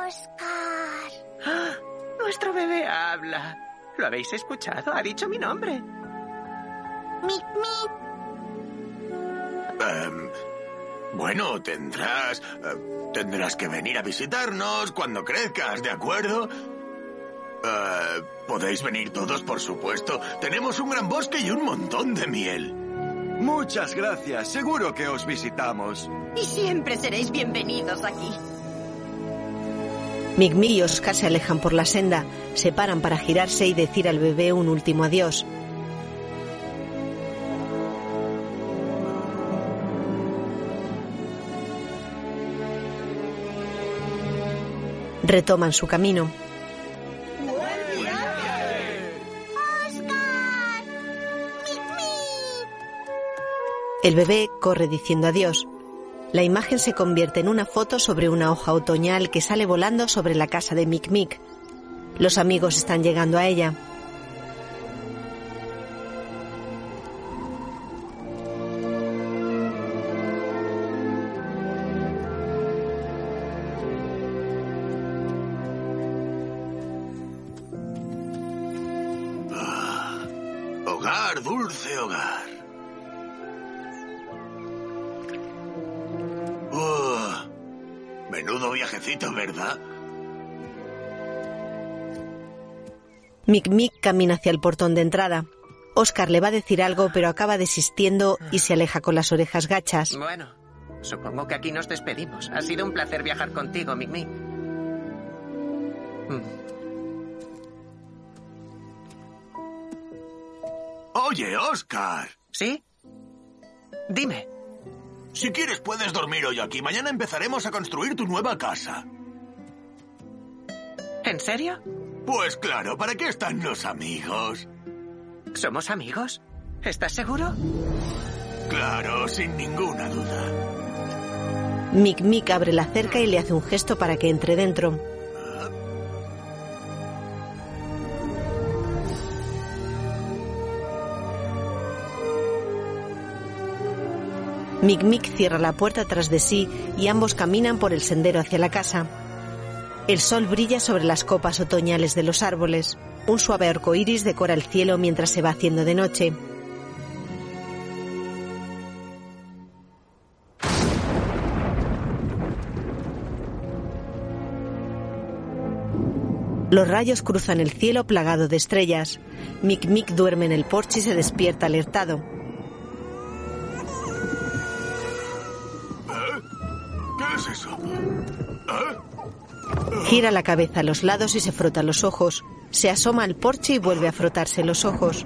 S7: Oscar.
S9: ¡Ah! Nuestro bebé habla. ¿Lo habéis escuchado? Ha dicho mi nombre.
S7: Mic, mic.
S5: Em, bueno, tendrás... eh, tendrás que venir a visitarnos cuando crezcas, ¿de acuerdo? Eh, podéis venir todos, por supuesto. Tenemos un gran bosque y un montón de miel.
S3: Muchas gracias. Seguro que os visitamos.
S4: Y siempre seréis bienvenidos aquí.
S1: Mic y Oscar se alejan por la senda. Se paran para girarse y decir al bebé un último adiós. Retoman su camino. El bebé corre diciendo adiós. La imagen se convierte en una foto sobre una hoja otoñal que sale volando sobre la casa de Mic Mic. Los amigos están llegando a ella.
S5: ¿Verdad?
S1: Mic Mic camina hacia el portón de entrada. Oscar le va a decir algo, pero acaba desistiendo y se aleja con las orejas gachas.
S9: Bueno, supongo que aquí nos despedimos. Ha sido un placer viajar contigo, Mic Mic. Mm.
S5: Oye, Oscar.
S9: ¿Sí? Dime.
S5: Si quieres puedes dormir hoy aquí. Mañana empezaremos a construir tu nueva casa.
S9: ¿En serio?
S5: Pues claro, ¿para qué están los amigos?
S9: ¿Somos amigos? ¿Estás seguro?
S5: Claro, sin ninguna duda.
S1: Mick Mick abre la cerca y le hace un gesto para que entre dentro. Mick Mick cierra la puerta tras de sí y ambos caminan por el sendero hacia la casa. El sol brilla sobre las copas otoñales de los árboles. Un suave arco iris decora el cielo mientras se va haciendo de noche. Los rayos cruzan el cielo plagado de estrellas. Mick Mick duerme en el porche y se despierta alertado.
S5: ¿Qué es eso?
S1: Gira la cabeza a los lados y se frota los ojos. Se asoma al porche y vuelve a frotarse los ojos.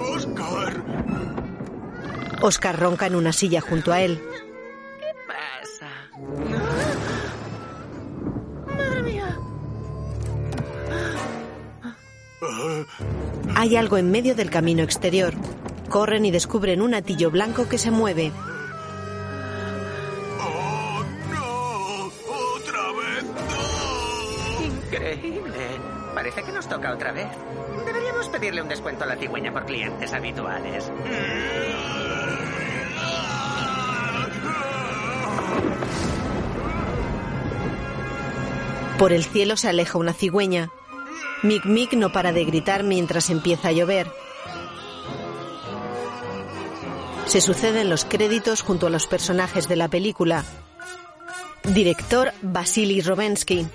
S5: ¡Oscar!
S1: Oscar ronca en una silla junto a él.
S9: ¿Qué pasa? Madre mía.
S1: Hay algo en medio del camino exterior. Corren y descubren un atillo blanco que se mueve.
S9: Otra vez. Deberíamos pedirle un descuento a la cigüeña por clientes habituales.
S1: Por el cielo se aleja una cigüeña. Mick Mick no para de gritar mientras empieza a llover. Se suceden los créditos junto a los personajes de la película. Director Vasily Robensky.